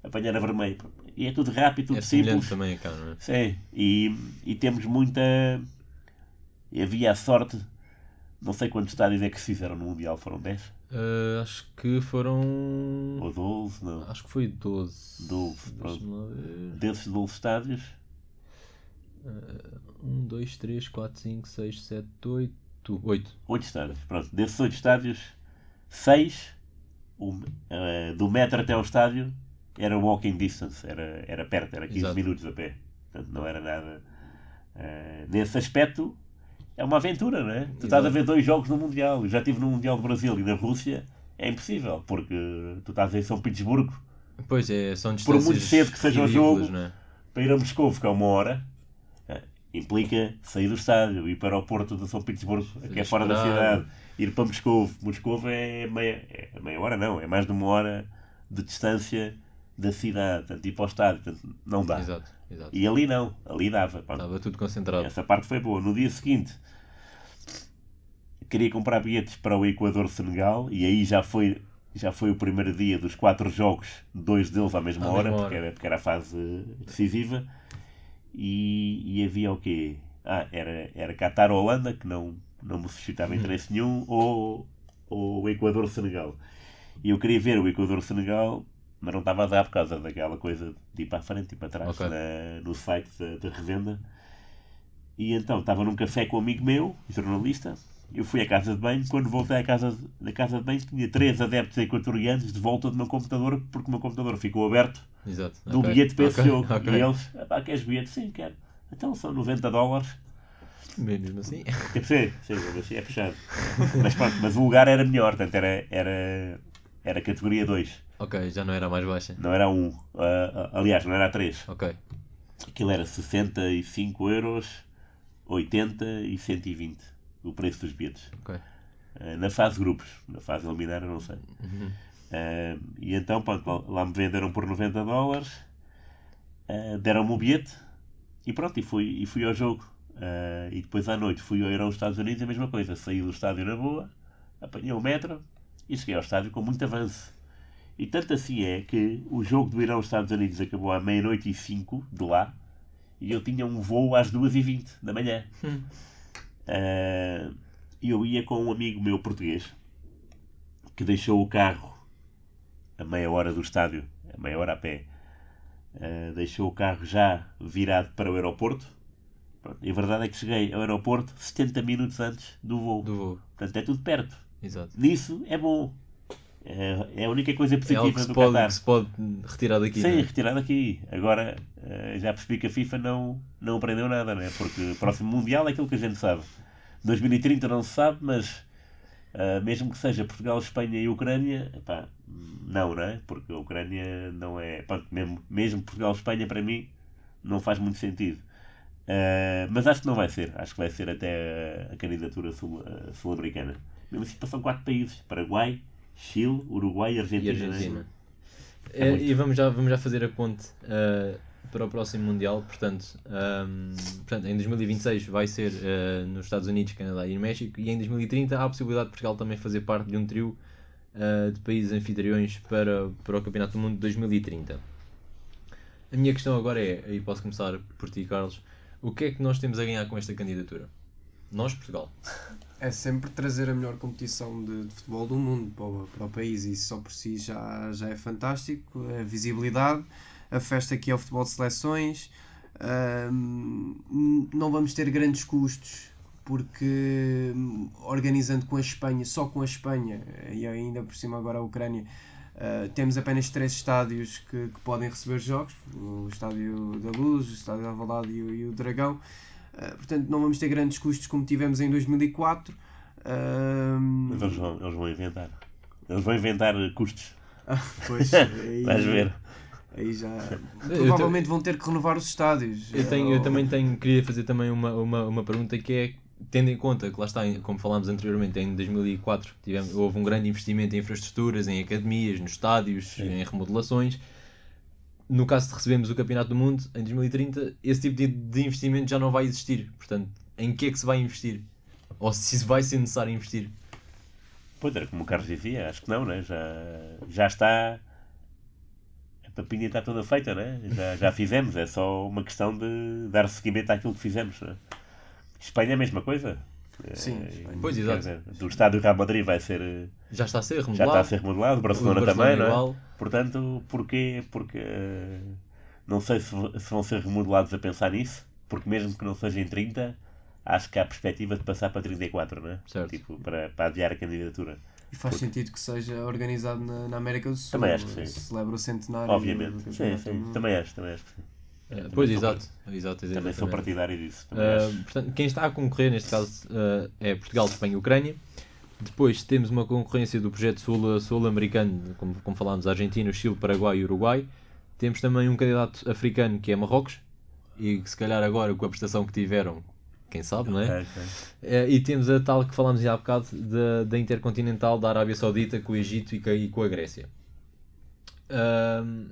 apanhar a vermelha. E é tudo rápido, tudo é simples. também cá, não é? Sim, e, e temos muita. Havia a sorte não sei quantos estádios é que se fizeram no Mundial, foram 10? Uh, acho que foram. Ou 12, não? Acho que foi 12. 12, pronto. Desses 12 estádios. 1, 2, 3, 4, 5, 6, 7, 8. 8. 8 estádios, pronto. Desses 8 estádios, 6 uh, do metro até ao estádio era walking distance, era, era perto, era 15 Exato. minutos a pé. Portanto, não era nada. Uh, nesse aspecto, é uma aventura, não é? Tu estás a ver dois jogos no Mundial. Eu já estive no Mundial do Brasil e na Rússia. É impossível, porque tu estás em São Petersburgo. Pois é, são distâncias Por muito cedo que seja o jogo, é? para ir a Moscou ficar uma hora, é, implica sair do estádio, ir para o porto de São Petersburgo, que é fora da cidade, ir para Moscou. Moscou é meia, é meia hora, não, é mais de uma hora de distância da cidade, portanto, ir para o estádio, portanto, não dá. Exato, exato. E ali não, ali dava. Estava tudo concentrado. Essa parte foi boa. No dia seguinte, queria comprar bilhetes para o Equador-Senegal e aí já foi, já foi o primeiro dia dos quatro jogos, dois deles à mesma, à hora, mesma hora. Porque, era, porque era a fase decisiva. E, e havia o quê? Ah, era, era Qatar-Holanda, que não, não me suscitava interesse nenhum, ou, ou o Equador-Senegal. E eu queria ver o Equador-Senegal, mas não estava a dar por causa daquela coisa de ir para a frente e para trás okay. na, no site da, da revenda. E então estava num café com um amigo meu, jornalista, eu fui à casa de banho, quando voltei à casa, na casa de banho tinha três adeptos equatorianos de volta do meu computador, porque o meu computador ficou aberto Exato. do okay. bilhete para esse okay. jogo. Okay. E eles, pá, queres bilhete? Sim, quero. Então são 90 dólares. Mesmo assim? Sim, sim, assim é puxado. mas, pronto, mas o lugar era melhor, portanto era, era, era categoria 2. Ok, já não era mais baixa. Não era a 1. Um. Uh, aliás, não era a 3. Ok. Aquilo era 65 euros, 80 e 120 o preço dos bilhetes. Okay. Uh, na fase grupos, na fase eliminar, eu não sei. Uhum. Uh, e então, pronto, lá me venderam por 90 dólares, deram-me o bilhete e pronto, e fui, e fui ao jogo. e depois à noite fui ao ir aos Estados Unidos, a mesma coisa. Saí do estádio na boa, apanhei o metro e cheguei ao estádio com muito avanço. E tanto assim é que o jogo do Irão aos Estados Unidos acabou à meia-noite e cinco de lá e eu tinha um voo às duas e vinte da manhã. Hum. Uh, eu ia com um amigo meu português que deixou o carro a meia hora do estádio, a meia hora a pé, uh, deixou o carro já virado para o aeroporto. Pronto, e a verdade é que cheguei ao aeroporto 70 minutos antes do voo. Do voo. Portanto, é tudo perto. Exato. Nisso é bom. É, é a única coisa positiva é algo que do pode, Qatar. que se pode retirar daqui. Sim, é? retirar daqui. Agora, uh, já percebi que a FIFA não, não aprendeu nada, né? porque o próximo Mundial é aquilo que a gente sabe. 2030 não se sabe, mas uh, mesmo que seja Portugal, Espanha e Ucrânia, epá, não, não é? Porque a Ucrânia não é. Pronto, mesmo, mesmo Portugal, Espanha, para mim, não faz muito sentido. Uh, mas acho que não vai ser. Acho que vai ser até a, a candidatura sul-americana. Sul Mesmo assim, passam quatro países: Paraguai, Chile, Uruguai e Argentina. E, Argentina. Né? É, e vamos, já, vamos já fazer a ponte uh, para o próximo Mundial. Portanto, um, portanto, em 2026 vai ser uh, nos Estados Unidos, Canadá e México. E em 2030 há a possibilidade de Portugal também fazer parte de um trio uh, de países anfitriões para, para o Campeonato do Mundo de 2030. A minha questão agora é, e posso começar por ti, Carlos o que é que nós temos a ganhar com esta candidatura? Nós, Portugal. É sempre trazer a melhor competição de, de futebol do mundo para o, para o, país e só por si já, já é fantástico. A visibilidade, a festa que é o futebol de seleções. não vamos ter grandes custos porque organizando com a Espanha, só com a Espanha e ainda por cima agora a Ucrânia, Uh, temos apenas três estádios que, que, podem receber jogos: o Estádio da Luz, o Estádio da Alvalade e, e, o Dragão. Uh, portanto, não vamos ter grandes custos como tivemos em 2004. Uh, Mas eles vão, eles vão inventar. Eles vão inventar custos. Ah, pois, aí, Vais ver. Aí já. Provavelmente vão ter que renovar os estádios. Eu, tenho, eu também tenho, queria fazer também uma, uma, uma pergunta que é tendo em conta que lá está, como falámos anteriormente, em 2004 tivemos, houve um grande investimento em infraestruturas, em academias, nos estádios, Sim. em remodelações. No caso de recebemos o Campeonato do Mundo em 2030, esse tipo de, de investimento já não vai existir. Portanto, em que é que se vai investir? Ou se vai ser necessário investir? Pois era como o Carlos dizia, acho que não, né? já, já está. A papinha está toda feita, né? já, já fizemos, é só uma questão de dar seguimento àquilo que fizemos. Né? Espanha é a mesma coisa. Sim, Espanha. pois exato. Dizer, do estádio Real Madrid vai ser. Eh, já está a ser remodelado. Já está a ser remodelado, o Barcelona, o Barcelona também, não é? Portanto, porquê? Porque eh, não sei se, se, vão ser remodelados a pensar nisso, porque mesmo que não seja em 30, acho que há a perspectiva de passar para 34, não é? Certo. Tipo, para, para adiar a candidatura. E faz porque... sentido que seja organizado na, na, América do Sul. Também acho que sim. Celebra o centenário. Obviamente. Sim, sim. Também acho, também acho que sim. É, pois, exato. exato também sou partidário disso. Uh, portanto, quem está a concorrer, neste caso, uh, é Portugal, Espanha e Ucrânia. Depois temos uma concorrência do projeto sul-americano, sul como, como falámos, Argentina, Chile, Paraguai e Uruguai. Temos também um candidato africano que é Marrocos, e que se calhar agora com a prestação que tiveram, quem sabe, não é? Okay, okay. Uh, e temos a tal que falámos já há bocado da, da Intercontinental da Arábia Saudita com o Egito e com a Grécia. Uh,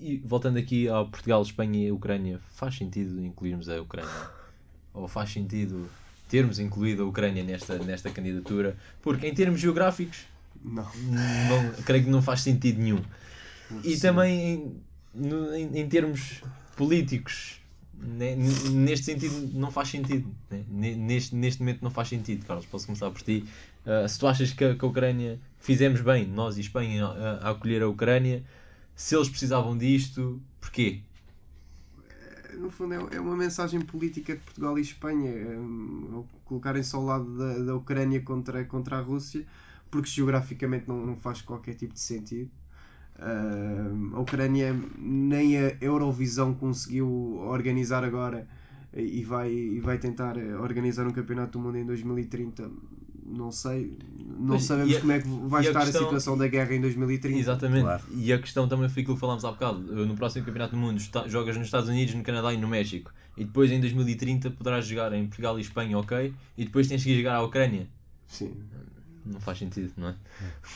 e voltando aqui ao Portugal, Espanha e Ucrânia, faz sentido incluirmos a Ucrânia? Ou faz sentido termos incluído a Ucrânia nesta, nesta candidatura? Porque em termos geográficos, não. não creio que não faz sentido nenhum. E também em, em, em, termos políticos, né, neste sentido, não faz sentido. Né? Neste, neste momento, não faz sentido. Carlos, posso começar por ti. Uh, se tu achas que a, que a Ucrânia fizemos bem, nós e Espanha, a, a acolher a Ucrânia se eles precisavam disto, porquê? No fundo, é, é uma mensagem política de Portugal e Espanha, é, colocarem-se ao lado da, da Ucrânia contra, contra a Rússia, porque geograficamente não, não faz qualquer tipo de sentido. Uh, a Ucrânia nem a Eurovisão conseguiu organizar agora e vai, e vai tentar organizar um campeonato do mundo em 2030 não sei, não Mas, sabemos a, como é que vai estar a, questão, a, situação da guerra em 2030. Exatamente, claro. e a questão também foi aquilo que falámos há bocado. No próximo Campeonato do Mundo jogas nos Estados Unidos, no Canadá e no México, e depois em 2030 poderás jogar em Portugal e Espanha, ok? E depois tens que ir jogar à Ucrânia. Sim. Não faz sentido, não é?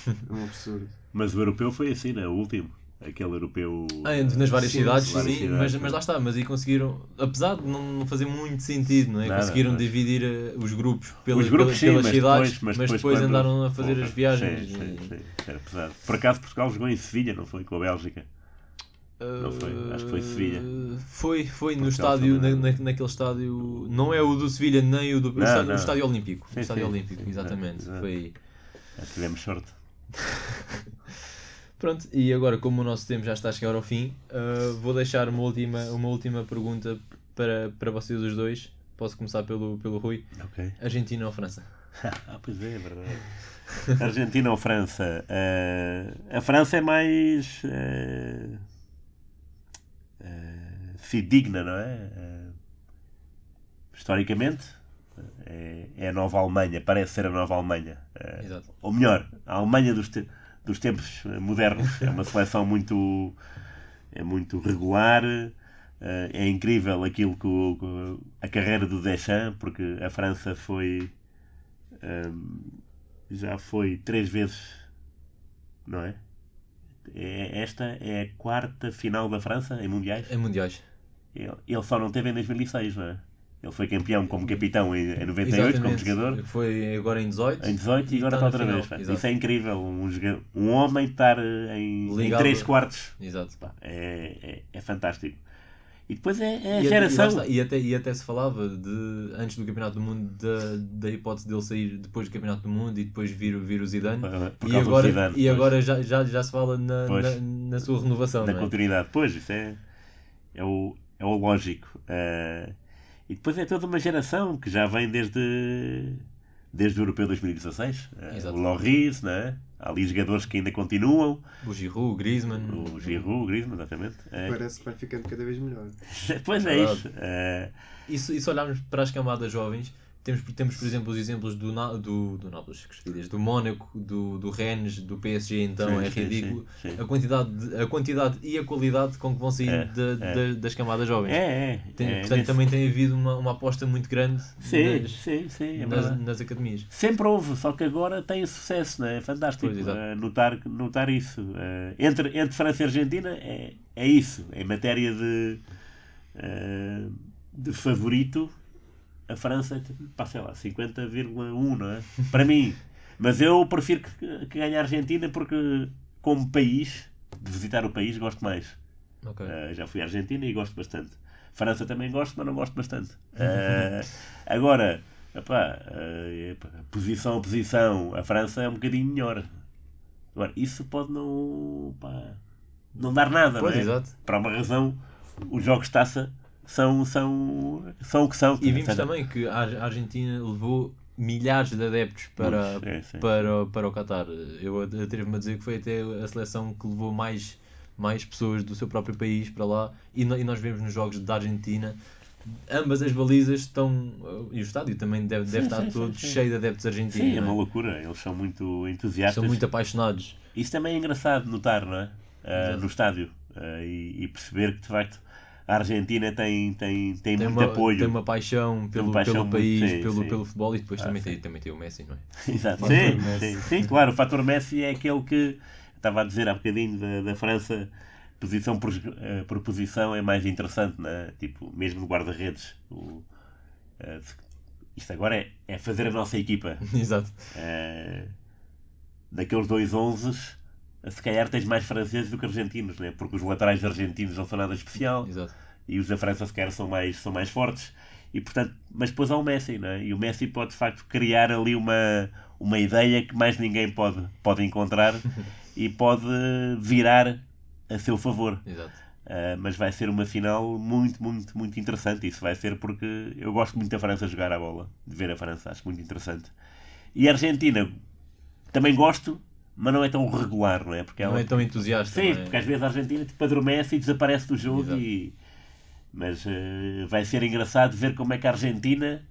É um absurdo. Mas o europeu foi assim, né? O último aquele europeu. Ah, nas várias sim, cidades, várias sim, cidades, mas, mas lá está, mas aí conseguiram, apesar de não fazer muito sentido, não é? Nada, conseguiram mas... dividir uh, os grupos, pela, os grupos sim, pelas cidades, depois, mas, mas depois, quando... andaram a fazer Porra, as viagens. Sim, sim, sim, era pesado. Por acaso Portugal jogou em Sevilha, não foi? Com a Bélgica. Não foi? Acho que foi Sevilha. Uh, foi, foi no estádio, na, na, naquele estádio. Não é o do Sevilha, nem o do. Não, o, estádio, o estádio Olímpico. Sim, o estádio sim, Olímpico, sim, exatamente. Foi aí. Tivemos sorte. Pronto, e agora, como o nosso tempo já está a chegar ao fim, uh, vou deixar uma última, uma última pergunta para, para vocês os dois. Posso começar pelo, pelo Rui. Okay. Argentina ou França? ah, pois é, é verdade. Argentina ou França? Uh, a França é mais uh, uh, fidedigna, não é? historicamente, é, é, a nova Alemanha, parece ser a nova Alemanha. Ou melhor, a Alemanha dos tempos dos tempos modernos. É uma seleção muito, é muito regular, Uh, é incrível aquilo que, o, a carreira do Deschamps, porque a França foi. Um, já foi três vezes, não é? é? Esta é a quarta final da França em Mundiais. Em Mundiais. Ele, ele só não teve em 2006, não é? Ele foi campeão como capitão em, em 98, Exatamente. como jogador. Foi agora em 18. Em 18 e, agora está outra final. vez. Isso é incrível. Um, um homem estar em, em 3 quartos. Exato. Pá, é, é, é fantástico. E depois é, é a e geração. Até, e, até, e até se falava de, antes do Campeonato do Mundo da, da hipótese dele sair depois do Campeonato do Mundo e depois vir, vir o Zidane. e agora, Zidane, e agora já, já, já se fala na, na, na, sua renovação. Na é? continuidade. Pois, isso é, é, o, é o lógico. Uh, e depois é toda uma geração que já vem desde, desde o Europeu 2016. Uh, eh, o Loris, né? Há ali jogadores que ainda continuam. O Giroud, o Griezmann. O Giroud, o Griezmann, exatamente. É. Parece que vai ficando cada vez melhor. pois é, é isso. É... E se, e se olharmos para as camadas jovens, temos, temos, por exemplo, os exemplos do, do, do Nápoles, do Mónaco, do, do Rennes, do PSG, então sim, é ridículo. Sim, sim, a, quantidade de, a quantidade e a qualidade com que vão sair é, é. Das camadas jovens. É, é. Tem, é portanto, também tem havido uma, uma aposta muito grande nas, sim, sim, é nas, nas, academias. Sempre houve, só que agora tem sucesso, não é? fantástico pois, uh, notar, notar isso. Uh, entre, entre França e Argentina é, é isso, em matéria de, uh, de favorito a França, pá, sei lá, 50,1, não é? Para mim. Mas eu prefiro que, que ganhe a Argentina porque, como país, de visitar o país, gosto mais. Okay. Uh, já fui à Argentina e gosto bastante. França também gosto, mas não gosto bastante. Uh, agora, epá, uh, epá, posição a posição, a França é um bocadinho melhor. Agora, isso pode não, pá, não dar nada, pois, não é? Exato. Para uma razão, os jogos de taça são, são, são o que são. E vimos também que a Argentina levou milhares de adeptos para, sim, sim, para, para o Qatar. Eu atrevo-me a dizer que foi até a seleção que levou mais, mais pessoas do seu próprio país para lá. E, e nós vemos nos jogos da Argentina ambas as balizas estão. E o estádio também deve, deve sim, estar sim, todo sim, cheio de adeptos argentinos. Sim, é uma é? loucura. Eles são muito entusiastas. São muito apaixonados. Isso também é engraçado notar, não é? Uh, no estádio. Uh, e, e, perceber que de facto a Argentina tem, tem, tem, tem muito uma, apoio. Tem uma paixão pelo, paixão pelo país, sim, pelo, sim. pelo futebol e depois ah, também, tem, também tem o Messi, não é? Exato, sim, sim, sim, claro, o fator Messi é aquele que estava a dizer há bocadinho da, da França, posição por, uh, por posição é mais interessante, né? tipo, mesmo no guarda-redes. Uh, isto agora é, é fazer a nossa equipa. Exato. Uh, daqueles dois 11 se calhar tens mais franceses do que argentinos, né? porque os laterais argentinos não são nada especial Exato. e os da França sequer são mais, são mais fortes. E, portanto, mas depois há o Messi, né? e o Messi pode de facto criar ali uma, uma ideia que mais ninguém pode, pode encontrar e pode virar a seu favor. Exato. Uh, mas vai ser uma final muito, muito, muito interessante. Isso vai ser porque eu gosto muito da França jogar a bola, de ver a França, acho muito interessante. E a Argentina também gosto, mas não é tão regular, não é? Porque ela... Não é tão entusiasta. Sim, é? porque às vezes a Argentina tipo, adormece e desaparece do jogo. E... Mas uh, vai ser engraçado ver como é que a Argentina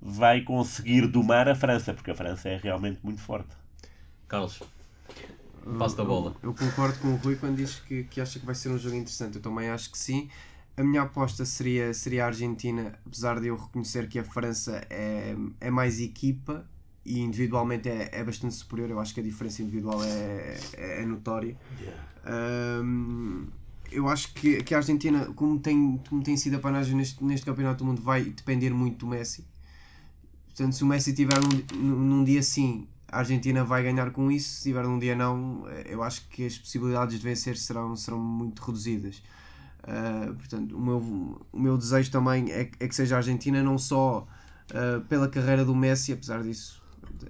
vai conseguir domar a França, porque a França é realmente muito forte. Carlos, passo da bola. Eu, eu, concordo com o Rui quando diz que, que acha que vai ser um jogo interessante. Eu também acho que sim. A minha aposta seria, seria a Argentina, apesar de eu reconhecer que a França é, é mais equipa e individualmente é, é bastante superior. Eu acho que a diferença individual é, é, é notória. Yeah. Um, eu acho que, que a Argentina, como tem, como tem sido a panagem neste, neste Campeonato do Mundo, vai depender muito do Messi. Portanto, se o Messi tiver num, num dia sim, a Argentina vai ganhar com isso. Se tiver num dia não, eu acho que as possibilidades de vencer serão, serão muito reduzidas. Uh, portanto, o meu, o meu desejo também é, é que seja a Argentina, não só uh, pela carreira do Messi, apesar disso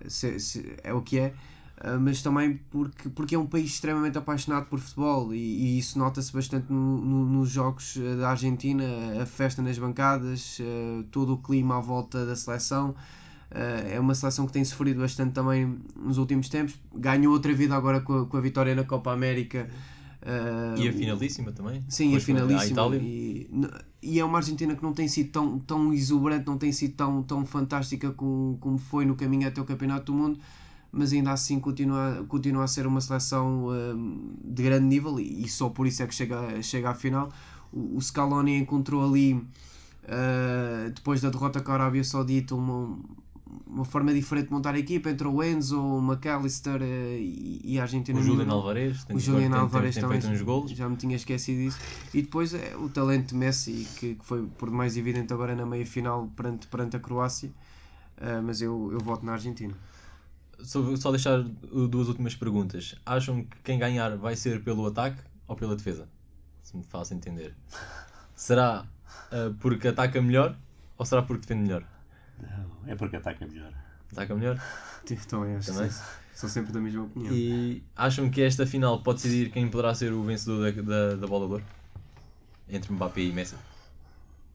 se, se, é o que é, uh, mas também porque, porque é um país extremamente apaixonado por futebol e, e isso nota-se bastante no, no, nos jogos ah, da Argentina, a festa nas bancadas, uh, todo o clima à volta da seleção. é uma seleção que tem sofrido bastante também nos últimos tempos. Ganhou outra vida agora com a, com a vitória na Copa América. Uh, e a finalíssima também? Sim, a finalíssima. E, e, é uma Argentina que não tem sido tão, tão exuberante, não tem sido tão, tão fantástica como, como foi no caminho até o Campeonato do Mundo, mas ainda assim continua, continua a ser uma seleção uh, de grande nível e, e, só por isso é que chega, chega à final. o, o Scaloni encontrou ali, uh, depois da derrota com a Arábia Saudita, uma, uma forma diferente de montar a equipa entre o Enzo, o McAllister uh, e, e a Argentina. O Julian Alvarez, o Julian Alvarez tem, também feito uns golos. Já me tinha esquecido disso. E depois é, o talento de Messi, que, que foi por mais evidente agora na meia final perante, perante a Croácia. Uh, mas eu, eu voto na Argentina. Só, só deixar duas últimas perguntas. Acham que quem ganhar vai ser pelo ataque ou pela defesa? Se me faço entender. Será uh, porque ataca melhor ou será porque defende melhor? Não, é porque ataca melhor. Ataca melhor? Então é, Também? São sempre da mesma opinião. E acham que esta final pode decidir quem poderá ser o vencedor da, da, da bola de ouro? Entre Mbappé e Messi?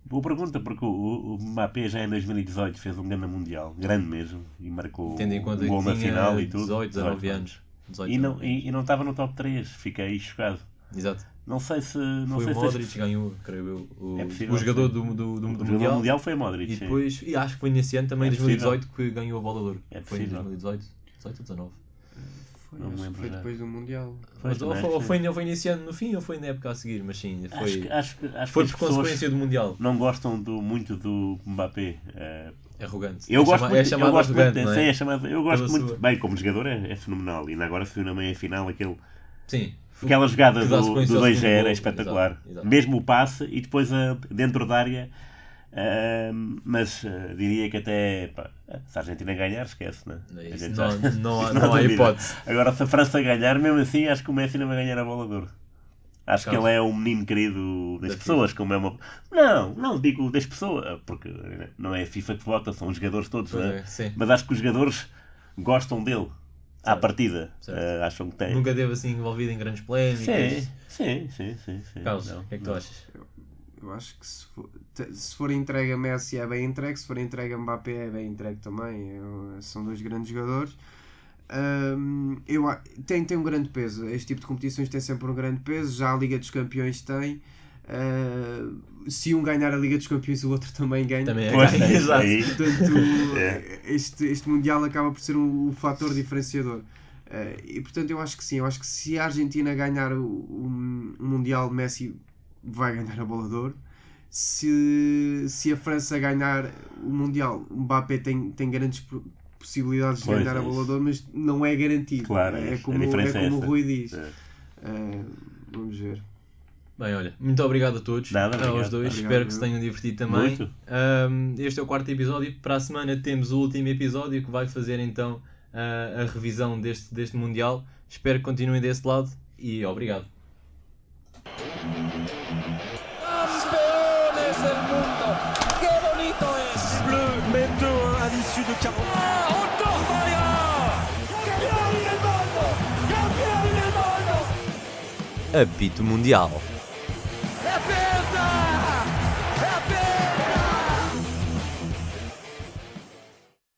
Boa pergunta, porque o, o Mbappé já em 2018 fez um grande mundial, grande mesmo, e marcou Tendo em conta um gol na final e tudo. 18, 19 anos. 18, e, não, e, e, não estava no top 3, fiquei chocado. Exato. Não sei se. Não foi sei o Modric se... ganhou, creio eu, o, é possível, o jogador do, do, do, do, o mundial. mundial foi Modric. E depois, e acho que foi nesse ano também, em é 2018, que ganhou a bola. É foi em 2018, 18 ou 19. Foi, não lembro foi depois do Mundial. Mas, ou, foi, ou, foi, ou foi nesse ano no fim ou foi na época a seguir, mas sim, foi, acho que, acho, acho foi por consequência do Mundial. Não gostam do, muito do Mbappé. É, arrogante. Eu é gosto chama, muito, é chamado eu gosto arrogante, muito, é? é chamado, eu gosto Pela muito, sua- bem, como jogador é, é fenomenal. E ainda agora se viu na meia final aquele, Sim. Aquela jogada do, do ao 2 segundo era gol. espetacular. Exato, exato. Mesmo o passe e depois a, dentro da área. ah, mas ah, diria que até pá, se a Argentina ganhar, esquece, né? É isso, não, já- não, há, isso não há hipótese. Agora, se a França ganhar, mesmo assim, acho que o Messi não vai ganhar a bola de ouro. Acho que ele é um menino querido das Da pessoas, como é uma. Não, não digo das pessoas, porque não é a FIFA que vota, são os jogadores todos, né? é. Mas acho que os jogadores gostam dele à partida. Eh, acham que tem. Nunca teve assim envolvido em grandes polémicas. Sim, sim, sim, sim, sim. Carlos, Não, o que é que tu não. achas? Eu acho que se for, se for entregue a Messi é bem entregue, se for entregue a Mbappé é bem entregue também. Eu- são dois grandes jogadores. Hum, eu, tem, tem um grande peso. Este tipo de competições tem sempre um grande peso. Já a Liga dos Campeões tem. Uh, se um ganhar a Liga dos Campeões, o outro também ganha. Também é. Pois, isso Exato. aí. Portanto, É. este, este Mundial acaba por ser um, um fator diferenciador. Eh, e portanto, eu acho que sim. Eu acho que se a Argentina ganhar o, o- o Mundial, Messi vai ganhar a bola de ouro. Se, se a França ganhar o Mundial, o Mbappé tem, tem grandes po- possibilidades de Pois, ganhar é a bola de ouro, mas não é garantido. Claro, é é, como, é é como o. Rui diz. É. Eh, vamos ver. Bem, olha, muito obrigado a todos, Nada, aos obrigado. dois, Obrigado, espero que se tenham divertido também. Muito. Um, este é o quarto episódio, para a semana temos o último episódio que vai fazer então a, a revisão deste, deste Mundial. Espero que continuem desse lado e obrigado. campeones del mundo. ¡Qué bonito es! Bleu mène 2-1 à l'issue de 40. ¡Ah. Apito Mundial.